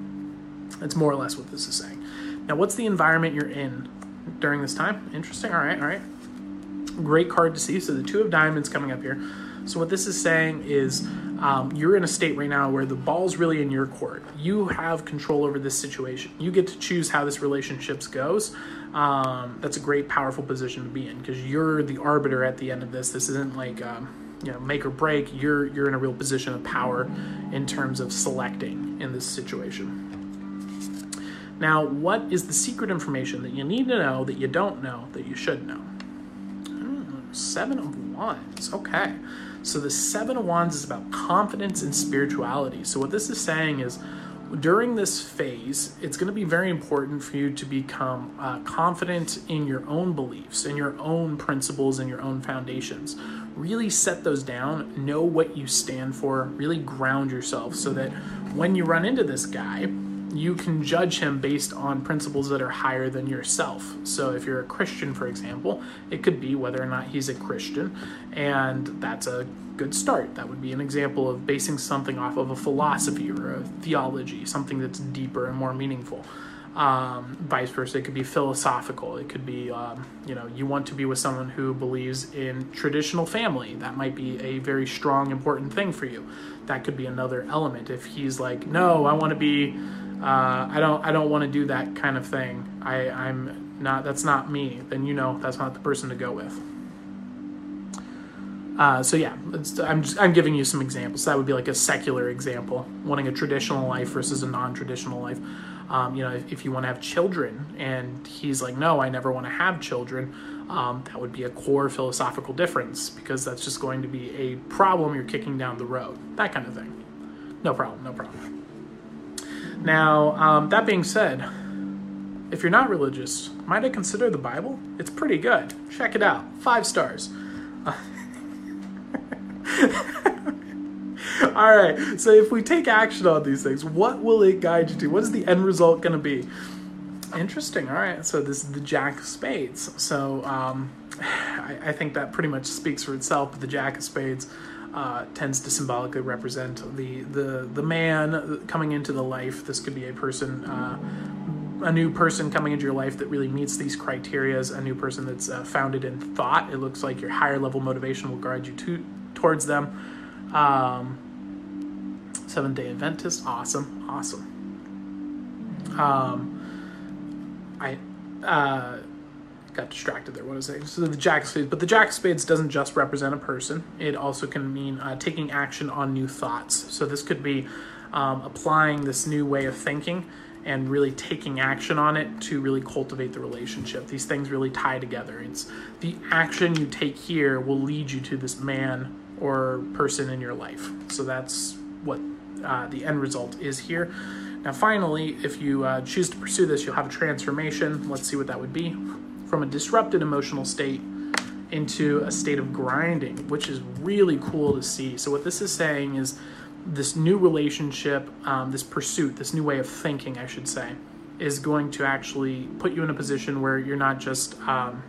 That's more or less what this is saying. Now what's the environment you're in during this time interesting all right all right great card to see so the two of diamonds coming up here so what this is saying is um, you're in a state right now where the ball's really in your court. You have control over this situation. You get to choose how this relationship goes. Um, that's a great, powerful position to be in because you're the arbiter at the end of this. This isn't like um, you know make or break you're you're in a real position of power in terms of selecting in this situation now what is the secret information that you need to know that you don't know that you should know? Hmm, seven of wands. Okay. So the seven of wands is about confidence and spirituality. So what this is saying is during this phase, it's going to be very important for you to become uh, confident in your own beliefs and your own principles and your own foundations. Really set those down, know what you stand for, really ground yourself so that when you run into this guy, you can judge him based on principles that are higher than yourself. So, if you're a Christian, for example, it could be whether or not he's a Christian, and that's a good start. That would be an example of basing something off of a philosophy or a theology, something that's deeper and more meaningful. Um, vice versa, it could be philosophical. It could be, um, you know, you want to be with someone who believes in traditional family. That might be a very strong, important thing for you. That could be another element. If he's like, no, I want to be uh, I don't I don't want to do that kind of thing. I I'm not that's not me. Then you know that's not the person to go with. Uh, so yeah, I'm just, I'm giving you some examples. That would be like a secular example, wanting a traditional life versus a non-traditional life. Um, you know, if, if, you want to have children, and he's like, no, I never want to have children. Um, that would be a core philosophical difference because that's just going to be a problem you're kicking down the road. That kind of thing. No problem. No problem. Now, um, that being said, if you're not religious, might I consider the Bible? It's pretty good. Check it out. Five stars. Uh, All right. So if we take action on these things, what will it guide you to? What is the end result going to be? Interesting. All right. So this is the Jack of Spades. So um, I, I, think that pretty much speaks for itself. But the Jack of Spades uh, tends to symbolically represent the, the the man coming into the life. This could be a person, uh, a new person coming into your life that really meets these criterias. A new person that's uh, founded in thought. It looks like your higher level motivation will guide you to towards them. Um, Seventh Day Adventist, awesome, awesome. Um, I. Got distracted there. What is it? So the Jack of Spades, but the Jack of Spades doesn't just represent a person. It also can mean uh, taking action on new thoughts. So this could be um, applying this new way of thinking and really taking action on it to really cultivate the relationship. These things really tie together. It's the action you take here will lead you to this man or person in your life. So that's what uh, the end result is here. Now, finally, if you uh, choose to pursue this, you'll have a transformation. Let's see what that would be from a disrupted emotional state into a state of grinding, which is really cool to see. So, what this is saying is this new relationship, um, this pursuit, this new way of thinking, I should say, is going to actually put you in a position where you're not just um,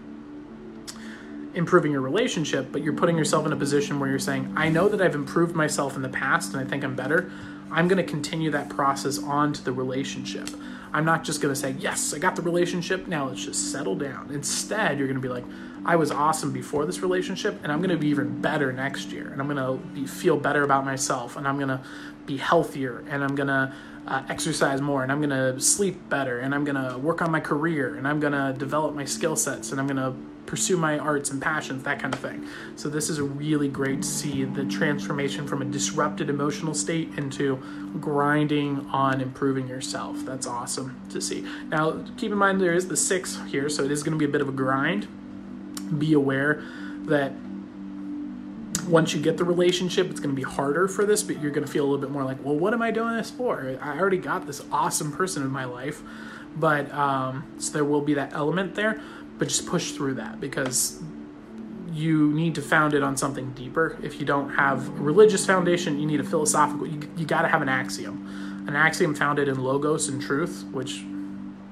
improving your relationship, but you're putting yourself in a position where you're saying, I know that I've improved myself in the past and I think I'm better. I'm going to continue that process on to the relationship. I'm not just going to say, Yes, I got the relationship. Now let's just settle down. Instead, you're going to be like, I was awesome before this relationship, and I'm going to be even better next year. And I'm going to feel better about myself, and I'm going to be healthier, and I'm going to uh, exercise more, and I'm going to sleep better, and I'm going to work on my career, and I'm going to develop my skill sets, and I'm going to pursue my arts and passions, that kind of thing. So this is a really great to see the transformation from a disrupted emotional state into grinding on improving yourself. That's awesome to see. Now, keep in mind there is the six here, so it is going to be a bit of a grind. Be aware that once you get the relationship, it's going to be harder for this, but you're going to feel a little bit more like, well, what am I doing this for? I already got this awesome person in my life. But um, so there will be that element there but just push through that because you need to found it on something deeper. If you don't have a religious foundation, you need a philosophical. You, you got to have an axiom, an axiom founded in logos and truth, which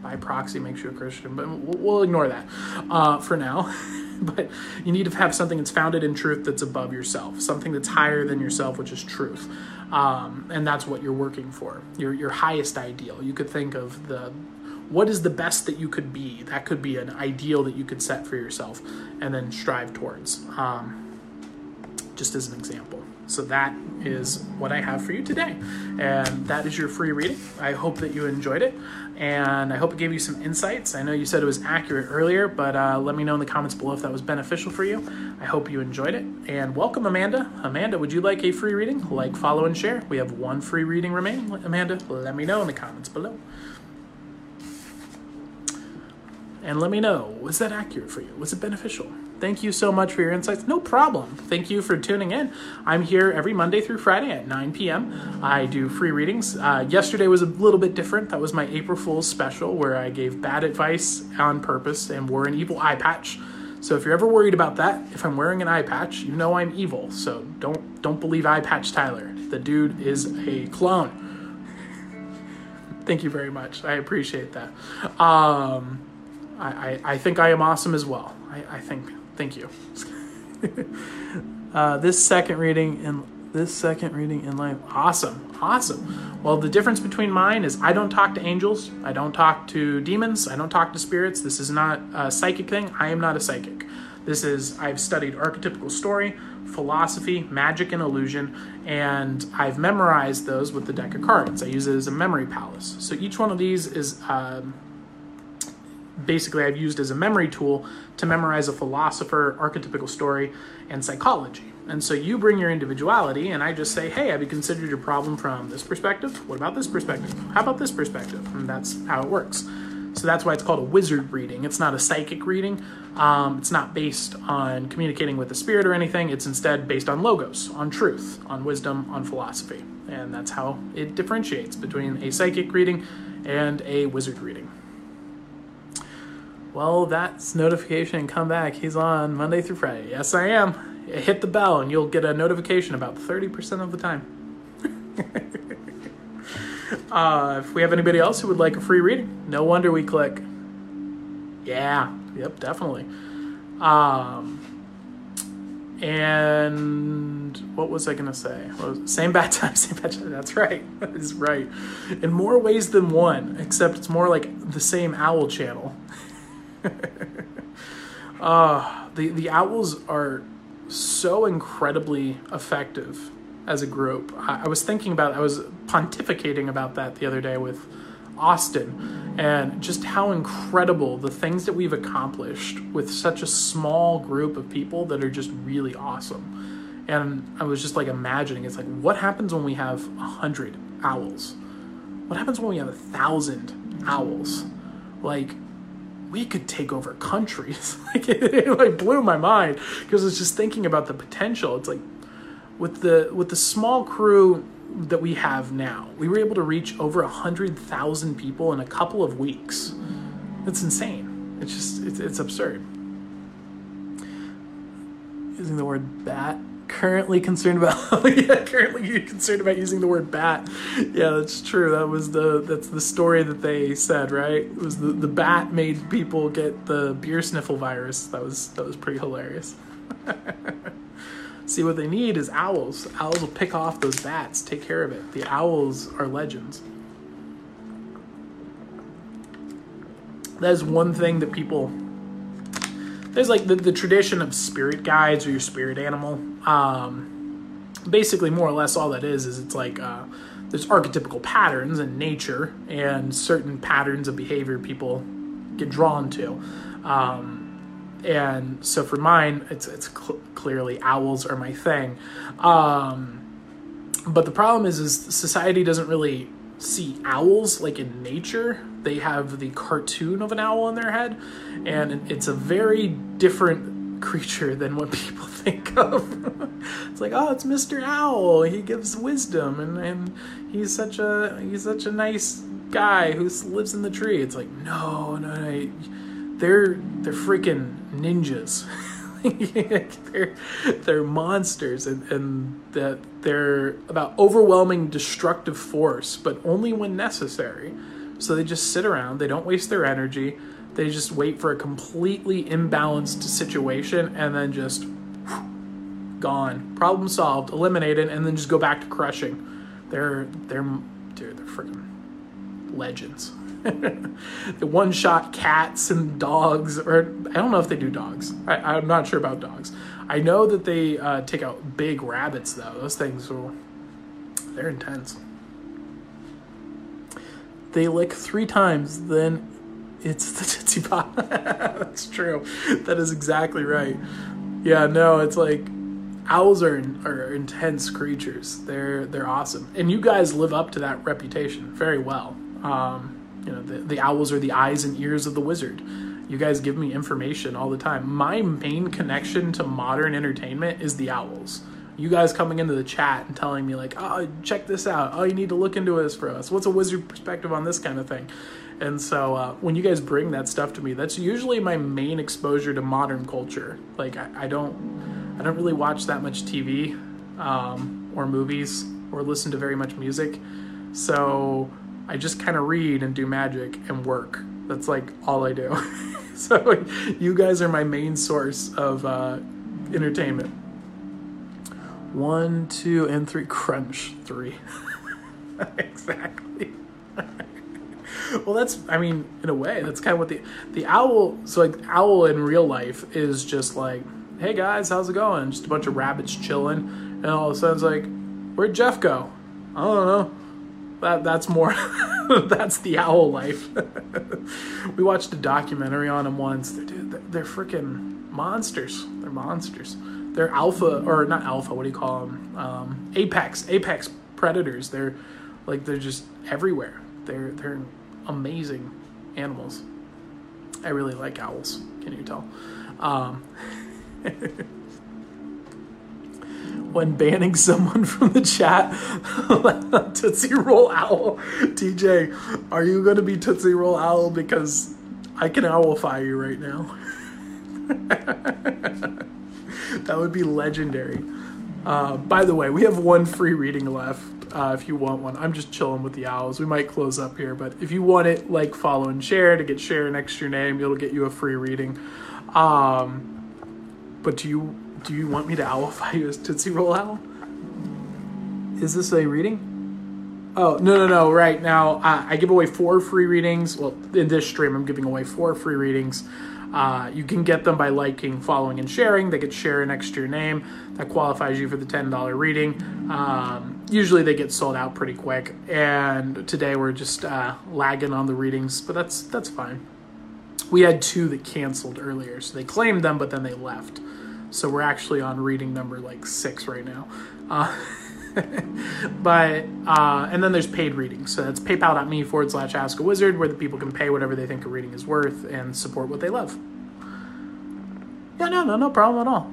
by proxy makes you a Christian. But we'll, ignore that uh, for now. but you need to have something that's founded in truth that's above yourself, something that's higher than yourself, which is truth. Um, and that's what you're working for. Your your highest ideal. You could think of the what is the best that you could be? That could be an ideal that you could set for yourself and then strive towards, um, just as an example. So that is what I have for you today. And that is your free reading. I hope that you enjoyed it. And I hope it gave you some insights. I know you said it was accurate earlier, but uh, let me know in the comments below if that was beneficial for you. I hope you enjoyed it. And welcome, Amanda. Amanda, would you like a free reading? Like, follow, and share. We have one free reading remaining. Amanda, let me know in the comments below and let me know was that accurate for you? Was it beneficial? Thank you so much for your insights. No problem. Thank you for tuning in. I'm here every Monday through Friday at 9 p.m. I do free readings. Uh, yesterday was a little bit different. That was my April Fool's special where I gave bad advice on purpose and wore an evil eye patch. So if you're ever worried about that, if I'm wearing an eye patch, you know I'm evil. So don't don't believe eye patch Tyler. The dude is a clone. Thank you very much. I appreciate that. Um, I, I, think I am awesome as well. I, I think, thank you. uh, this second reading in this second reading in life, awesome, awesome. Well, the difference between mine is I don't talk to angels, I don't talk to demons, I don't talk to spirits. This is not a psychic thing. I am not a psychic. This is I've studied archetypical story, philosophy, magic, and illusion, and I've memorized those with the deck of cards. I use it as a memory palace. So each one of these is. Um, basically I've used as a memory tool to memorize a philosopher, archetypical story, and psychology. And so you bring your individuality, and I just say, hey, have you considered your problem from this perspective? What about this perspective? How about this perspective? And that's how it works. So that's why it's called a wizard reading. It's not a psychic reading. Um, it's not based on communicating with the spirit or anything. It's instead based on logos, on truth, on wisdom, on philosophy. And that's how it differentiates between a psychic reading and a wizard reading. Well, that's notification come back. He's on Monday through Friday. Yes, I am. Hit the bell and you'll get a notification about 30% of the time. uh, if we have anybody else who would like a free reading, no wonder we click. Yeah, yep, definitely. Um, and what was I gonna say? Well, same bad time, same bad time. That's right. That is right. In more ways than one, except it's more like the same owl channel. uh, the the owls are so incredibly effective as a group. I, I, was thinking about, I was pontificating about that the other day with Austin, and just how incredible the things that we've accomplished with such a small group of people that are just really awesome. And I was just like imagining, it's like, what happens when we have a hundred owls? What happens when we have a thousand owls? Like, we could take over countries. like it, it like blew my mind because I was just thinking about the potential. It's like with the with the small crew that we have now, we were able to reach over a hundred thousand people in a couple of weeks. It's insane. It's just it's, it's absurd. Using the word bat currently concerned about oh, yeah, currently concerned about using the word bat. Yeah, that's true. That was the that's the story that they said, right? It was the, the bat made people get the beer sniffle virus. That was that was pretty hilarious. See what they need is owls. Owls will pick off those bats, take care of it. The owls are legends. That is one thing that people there's like the, the tradition of spirit guides or your spirit animal. Um, basically, more or less, all that is is it's like uh, there's archetypical patterns in nature and certain patterns of behavior people get drawn to. Um, and so for mine, it's it's cl- clearly owls are my thing. Um, but the problem is, is society doesn't really see owls like in nature. They have the cartoon of an owl in their head, and it's a very different creature than what people think of. it's like, oh, it's Mr. Owl. He gives wisdom, and, and he's such a he's such a nice guy who lives in the tree. It's like, no, no, no they're they're freaking ninjas. they're they're monsters and, and that they're about overwhelming destructive force, but only when necessary. So they just sit around, they don't waste their energy, they just wait for a completely imbalanced situation and then just gone. Problem solved, eliminated, and then just go back to crushing. They're they're dude, they're freaking legends. the one shot cats and dogs, or I don't know if they do dogs. I, am not sure about dogs. I know that they uh, take out big rabbits, though. Those things are, they're intense. They lick three times, then it's the Tootsie Pop. That's true. That is exactly right. Yeah, no, it's like owls are are intense creatures. They're they're awesome, and you guys live up to that reputation very well. Um, you know, the, the owls are the eyes and ears of the wizard. You guys give me information all the time. My main connection to modern entertainment is the owls. You guys coming into the chat and telling me like, "Oh, check this out. Oh, you need to look into this for us. What's a wizard perspective on this kind of thing?" And so uh, when you guys bring that stuff to me, that's usually my main exposure to modern culture. Like I, I don't, I don't really watch that much TV um, or movies or listen to very much music. So I just kind of read and do magic and work. That's like all I do. so you guys are my main source of uh, entertainment. One, two, and three. Crunch three. exactly. well, that's. I mean, in a way, that's kind of what the the owl. So like, owl in real life is just like, hey guys, how's it going? Just a bunch of rabbits chilling, and all of a sudden it's like, where'd Jeff go? I don't know that that's more that's the owl life. we watched a documentary on them once. They're, they're, they're freaking monsters. They're monsters. They're alpha or not alpha. What do you call them? Um, apex apex predators. They're like they're just everywhere. They're they're amazing animals. I really like owls. Can you tell? Um, when banning someone from the chat. Tootsie Roll Owl. TJ, are you going to be Tootsie Roll Owl? Because I can owlify you right now. that would be legendary. Uh, by the way, we have one free reading left. Uh, if you want one, I'm just chilling with the owls. We might close up here, but if you want it, like, follow, and share to get share next to your name. It'll get you a free reading. Um, but do you do you want me to owlify you as Tootsie Roll Owl? Is this a reading? Oh, no, no, no. Right now, uh, I give away four free readings. Well, in this stream, I'm giving away four free readings. Uh, you can get them by liking, following, and sharing. They get share next to your name. That qualifies you for the $10 reading. Um, usually they get sold out pretty quick. And today we're just uh, lagging on the readings, but that's that's fine. We had two that canceled earlier, so they claimed them, but then they left. So we're actually on reading number like six right now. Uh, but uh, and then there's paid readings. So that's paypal.me forward slash ask a wizard, where the people can pay whatever they think a reading is worth and support what they love. Yeah, no, no, no problem at all.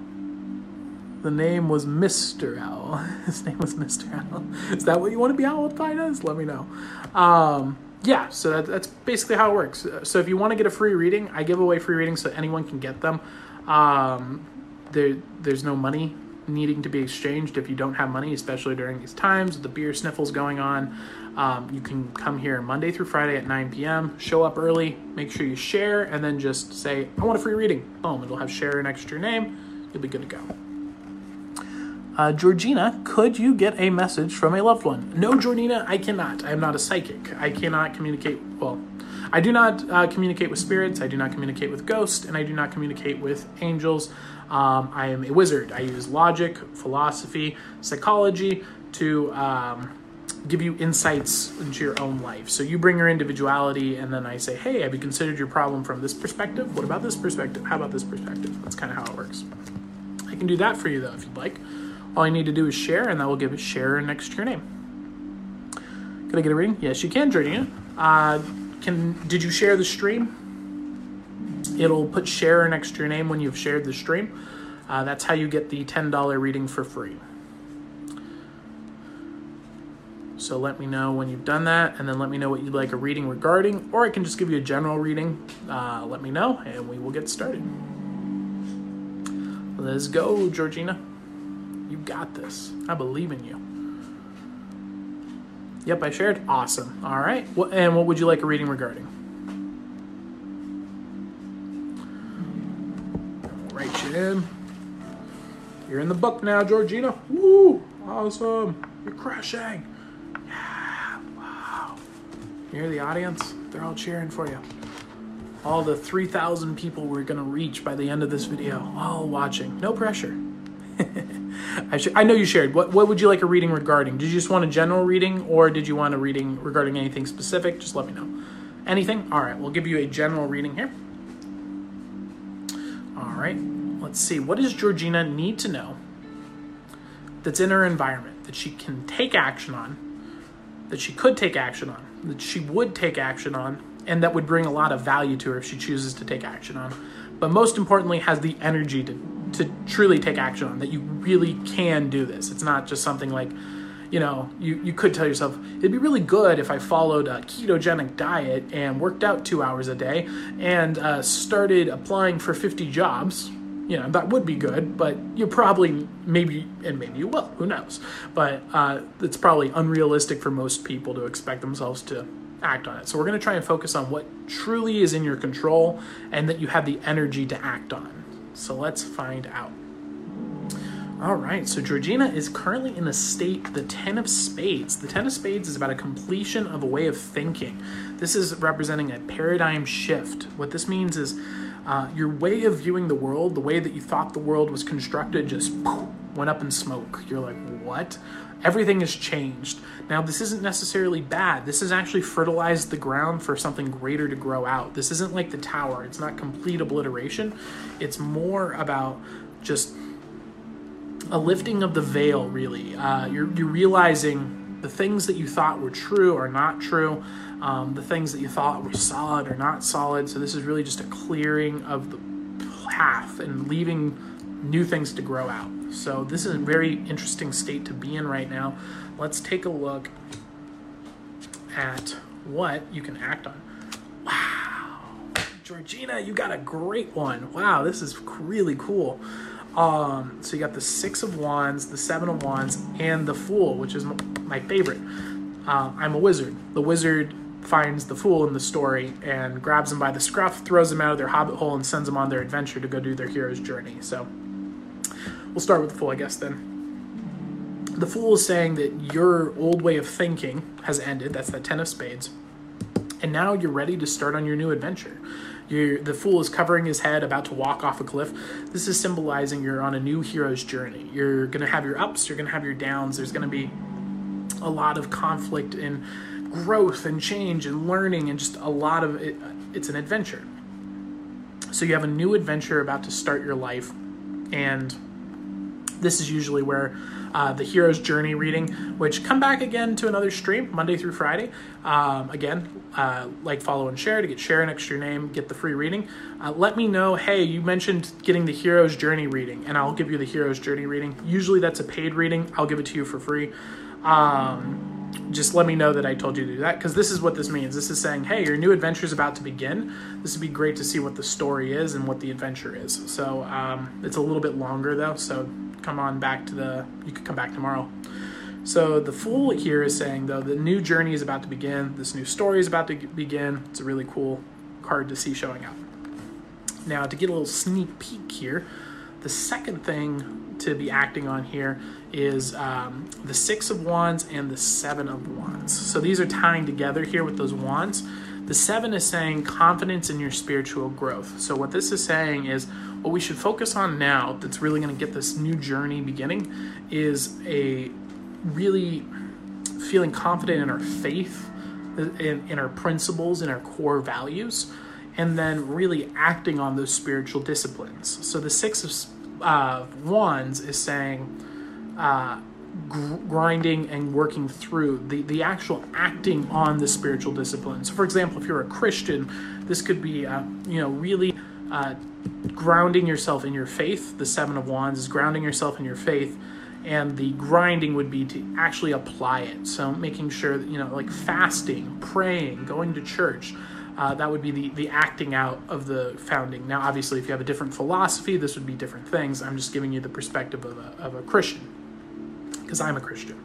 The name was Mr. Owl. His name was Mr. Owl. Is that what you want to be owlified as? Let me know. Um, yeah, so that, that's basically how it works. So if you want to get a free reading, I give away free readings so anyone can get them. Um, there there's no money needing to be exchanged if you don't have money, especially during these times the beer sniffles going on. Um, you can come here Monday through Friday at 9 p.m. Show up early, make sure you share, and then just say, I want a free reading. Boom, it'll have share next to your name. You'll be good to go. Uh, Georgina, could you get a message from a loved one? No, Georgina, I cannot. I am not a psychic. I cannot communicate. Well, I do not uh, communicate with spirits. I do not communicate with ghosts, and I do not communicate with angels. Um, I am a wizard. I use logic, philosophy, psychology to um, give you insights into your own life. So you bring your individuality, and then I say, hey, have you considered your problem from this perspective? What about this perspective? How about this perspective? That's kind of how it works. I can do that for you, though, if you'd like. All you need to do is share, and that will give a share next to your name. Can I get a reading? Yes, you can, Georgina. Uh, can did you share the stream? It'll put share next to your name when you've shared the stream. Uh, that's how you get the $10 reading for free. So let me know when you've done that, and then let me know what you'd like a reading regarding, or I can just give you a general reading. Uh, let me know, and we will get started. Let's go, Georgina. You got this. I believe in you. Yep, I shared. Awesome. All right. And what would you like a reading regarding? You in. You're in the book now, Georgina. Woo! Awesome. You're crushing. Yeah. Wow. You hear the audience? They're all cheering for you. All the 3,000 people we're going to reach by the end of this video, all watching. No pressure. I, sh- I know you shared. What, what would you like a reading regarding? Did you just want a general reading or did you want a reading regarding anything specific? Just let me know. Anything? All right, we'll give you a general reading here. Right, let's see. What does Georgina need to know that's in her environment that she can take action on, that she could take action on, that she would take action on, and that would bring a lot of value to her if she chooses to take action on? But most importantly, has the energy to to truly take action on that you really can do this it's not just something like you know you, you could tell yourself it'd be really good if i followed a ketogenic diet and worked out two hours a day and uh, started applying for 50 jobs. You know that would be good but you probably maybe and maybe you will who knows? But uh, it's probably unrealistic for most people to expect themselves to act on it. So we're going to try and focus on what truly is in your control and that you have the energy to act on. So let's find out. All right, so Georgina is currently in the state, the Ten of Spades. The Ten of Spades is about a completion of a way of thinking. This is representing a paradigm shift. What this means is uh, your way of viewing the world, the way that you thought the world was constructed, just went up in smoke. You're like, what? Everything has changed. Now, this isn't necessarily bad. This has actually fertilized the ground for something greater to grow out. This isn't like the tower, it's not complete obliteration. It's more about just a lifting of the veil, really. Uh, you're, you're realizing the things that you thought were true are not true. Um, the things that you thought were solid are not solid. So, this is really just a clearing of the path and leaving new things to grow out. So this is a very interesting state to be in right now. Let's take a look at what you can act on. Wow. Georgina, you got a great one. Wow, this is really cool. Um, so you got the Six of Wands, the Seven of Wands, and the Fool, which is my favorite. Uh, I'm a wizard. The wizard finds the fool in the story and grabs him by the scruff, throws him out of their hobbit hole, and sends them on their adventure to go do their hero's journey. So We'll start with the Fool, I guess, then. The Fool is saying that your old way of thinking has ended. That's the Ten of Spades. And now you're ready to start on your new adventure. You're, the Fool is covering his head, about to walk off a cliff. This is symbolizing you're on a new hero's journey. You're going to have your ups, you're going to have your downs. There's going to be a lot of conflict and growth and change and learning and just a lot of it. It's an adventure. So you have a new adventure about to start your life, and this is usually where uh, the hero's journey reading, which come back again to another stream Monday through Friday. Um, again, uh, like, follow, and share to get share next to your name, get the free reading. Uh, let me know, hey, you mentioned getting the hero's journey reading, and I'll give you the hero's journey reading. Usually that's a paid reading. I'll give it to you for free. Um, just let me know that I told you to do that because this is what this means. This is saying, hey, your new adventure is about to begin. This would be great to see what the story is and what the adventure is. So um, it's a little bit longer though, so come on back to the. You could come back tomorrow. So the fool here is saying though the new journey is about to begin. This new story is about to begin. It's a really cool card to see showing up. Now to get a little sneak peek here, the second thing to be acting on here is um, the Six of Wands and the Seven of Wands. So these are tying together here with those wands. The seven is saying confidence in your spiritual growth. So, what this is saying is what we should focus on now that's really going to get this new journey beginning is a really feeling confident in our faith, in, in our principles, in our core values, and then really acting on those spiritual disciplines. So, the Six of uh, Wands is saying, uh, gr- grinding and working through the, the actual acting on the spiritual disciplines. So, for example, if you're a Christian, this could be, uh, you know, really uh, grounding yourself in your faith. The Seven of Wands is grounding yourself in your faith. And the grinding would be to actually apply it. So, making sure that, you know, like fasting, praying, going to church, uh, that would be the, the acting out of the founding. Now, obviously, if you have a different philosophy, this would be different things. I'm just giving you the perspective of a, of a Christian because I'm a Christian.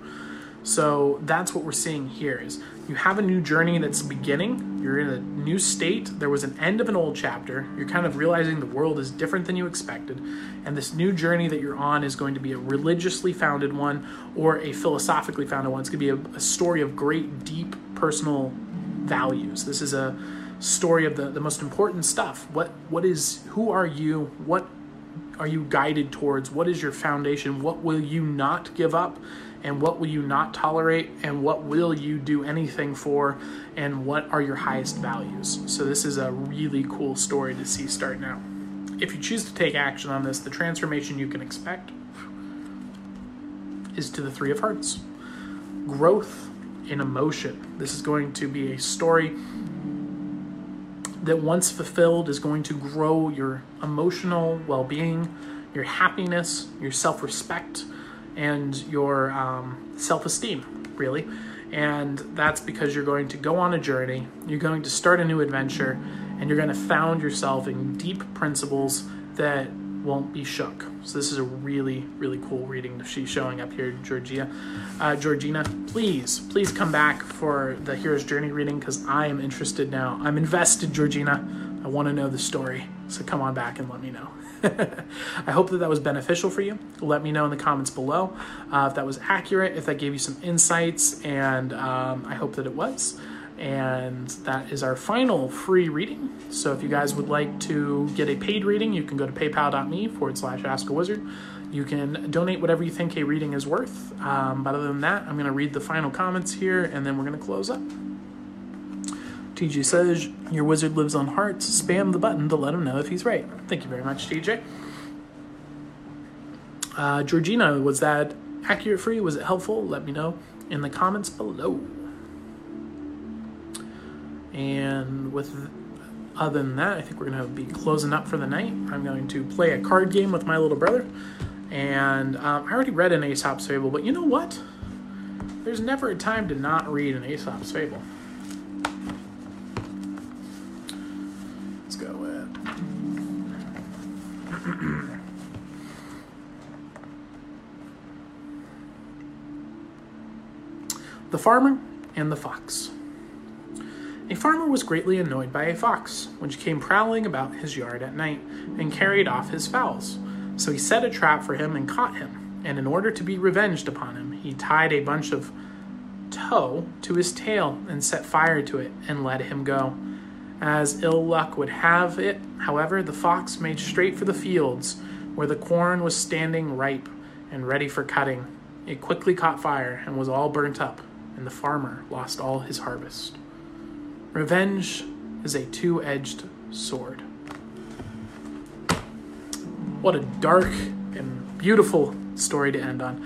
So that's what we're seeing here is you have a new journey that's beginning. You're in a new state. There was an end of an old chapter. You're kind of realizing the world is different than you expected. And this new journey that you're on is going to be a religiously founded one or a philosophically founded one. It's going to be a, a story of great, deep personal values. This is a story of the, the most important stuff. What what is who are you? What are you guided towards? What is your foundation? What will you not give up? And what will you not tolerate? And what will you do anything for? And what are your highest values? So, this is a really cool story to see start now. If you choose to take action on this, the transformation you can expect is to the Three of Hearts growth in emotion. This is going to be a story that once fulfilled is going to grow your emotional well-being your happiness your self-respect and your um, self-esteem really. And that's because you're going to go on a journey you're going to start a new adventure and you're going to found yourself in deep principles that won't be shook. So this is a really, really cool reading she's showing up here, Georgia. Uh, Georgina, please, please come back for the Hero's Journey reading because I am interested now. I'm invested, Georgina. I want to know the story. So come on back and let me know. I hope that that was beneficial for you. Let me know in the comments below uh, if that was accurate, if that gave you some insights, and um, I hope that it was. And that is our final free reading. So if you guys would like to get a paid reading, you can go to paypal.me forward slash ask a wizard. You can donate whatever you think a reading is worth. Um, but other than that, I'm going to read the final comments here and then we're going to close up. TJ says, Your wizard lives on hearts. Spam the button to let him know if he's right. Thank you very much, TJ. Uh, Georgina, was that accurate for you? Was it helpful? Let me know in the comments below. And with other than that, I think we're to be closing up for the night. I'm going to play a card game with my little brother. And um, I already read an Aesop's Fable, but you know what? There's never a time to not read an Aesop's Fable. Let's go with. the Farmer and the Fox. A farmer was greatly annoyed by a fox, which came prowling about his yard at night and carried off his fowls. So he set a trap for him and caught him, and in order to be revenged upon him, he tied a bunch of tow to his tail and set fire to it and let him go. As ill luck would have it, however, the fox made straight for the fields where the corn was standing ripe and ready for cutting. It quickly caught fire and was all burnt up, and the farmer lost all his harvest. Revenge is a two edged sword. What a dark and beautiful story to end on.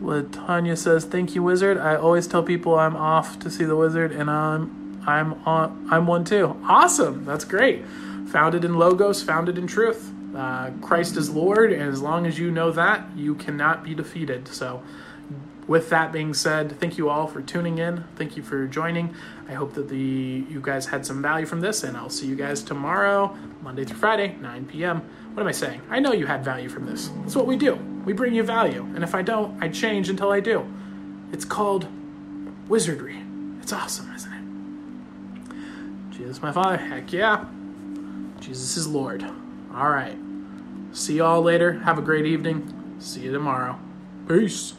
Latanya says, "Thank you, wizard. I always tell people I'm off to see the wizard, and I'm I'm on I'm one too. Awesome, that's great. Founded in logos, founded in truth. Uh, Christ is Lord, and as long as you know that, you cannot be defeated. So, with that being said, thank you all for tuning in. Thank you for joining. I hope that the you guys had some value from this, and I'll see you guys tomorrow, Monday through Friday, 9 p.m. What am I saying? I know you had value from this. That's what we do. We bring you value, and if I don't, I change until I do. It's called wizardry. It's awesome, isn't it? Jesus, my Father. Heck yeah. Jesus is Lord. All right. See y'all later. Have a great evening. See you tomorrow. Peace.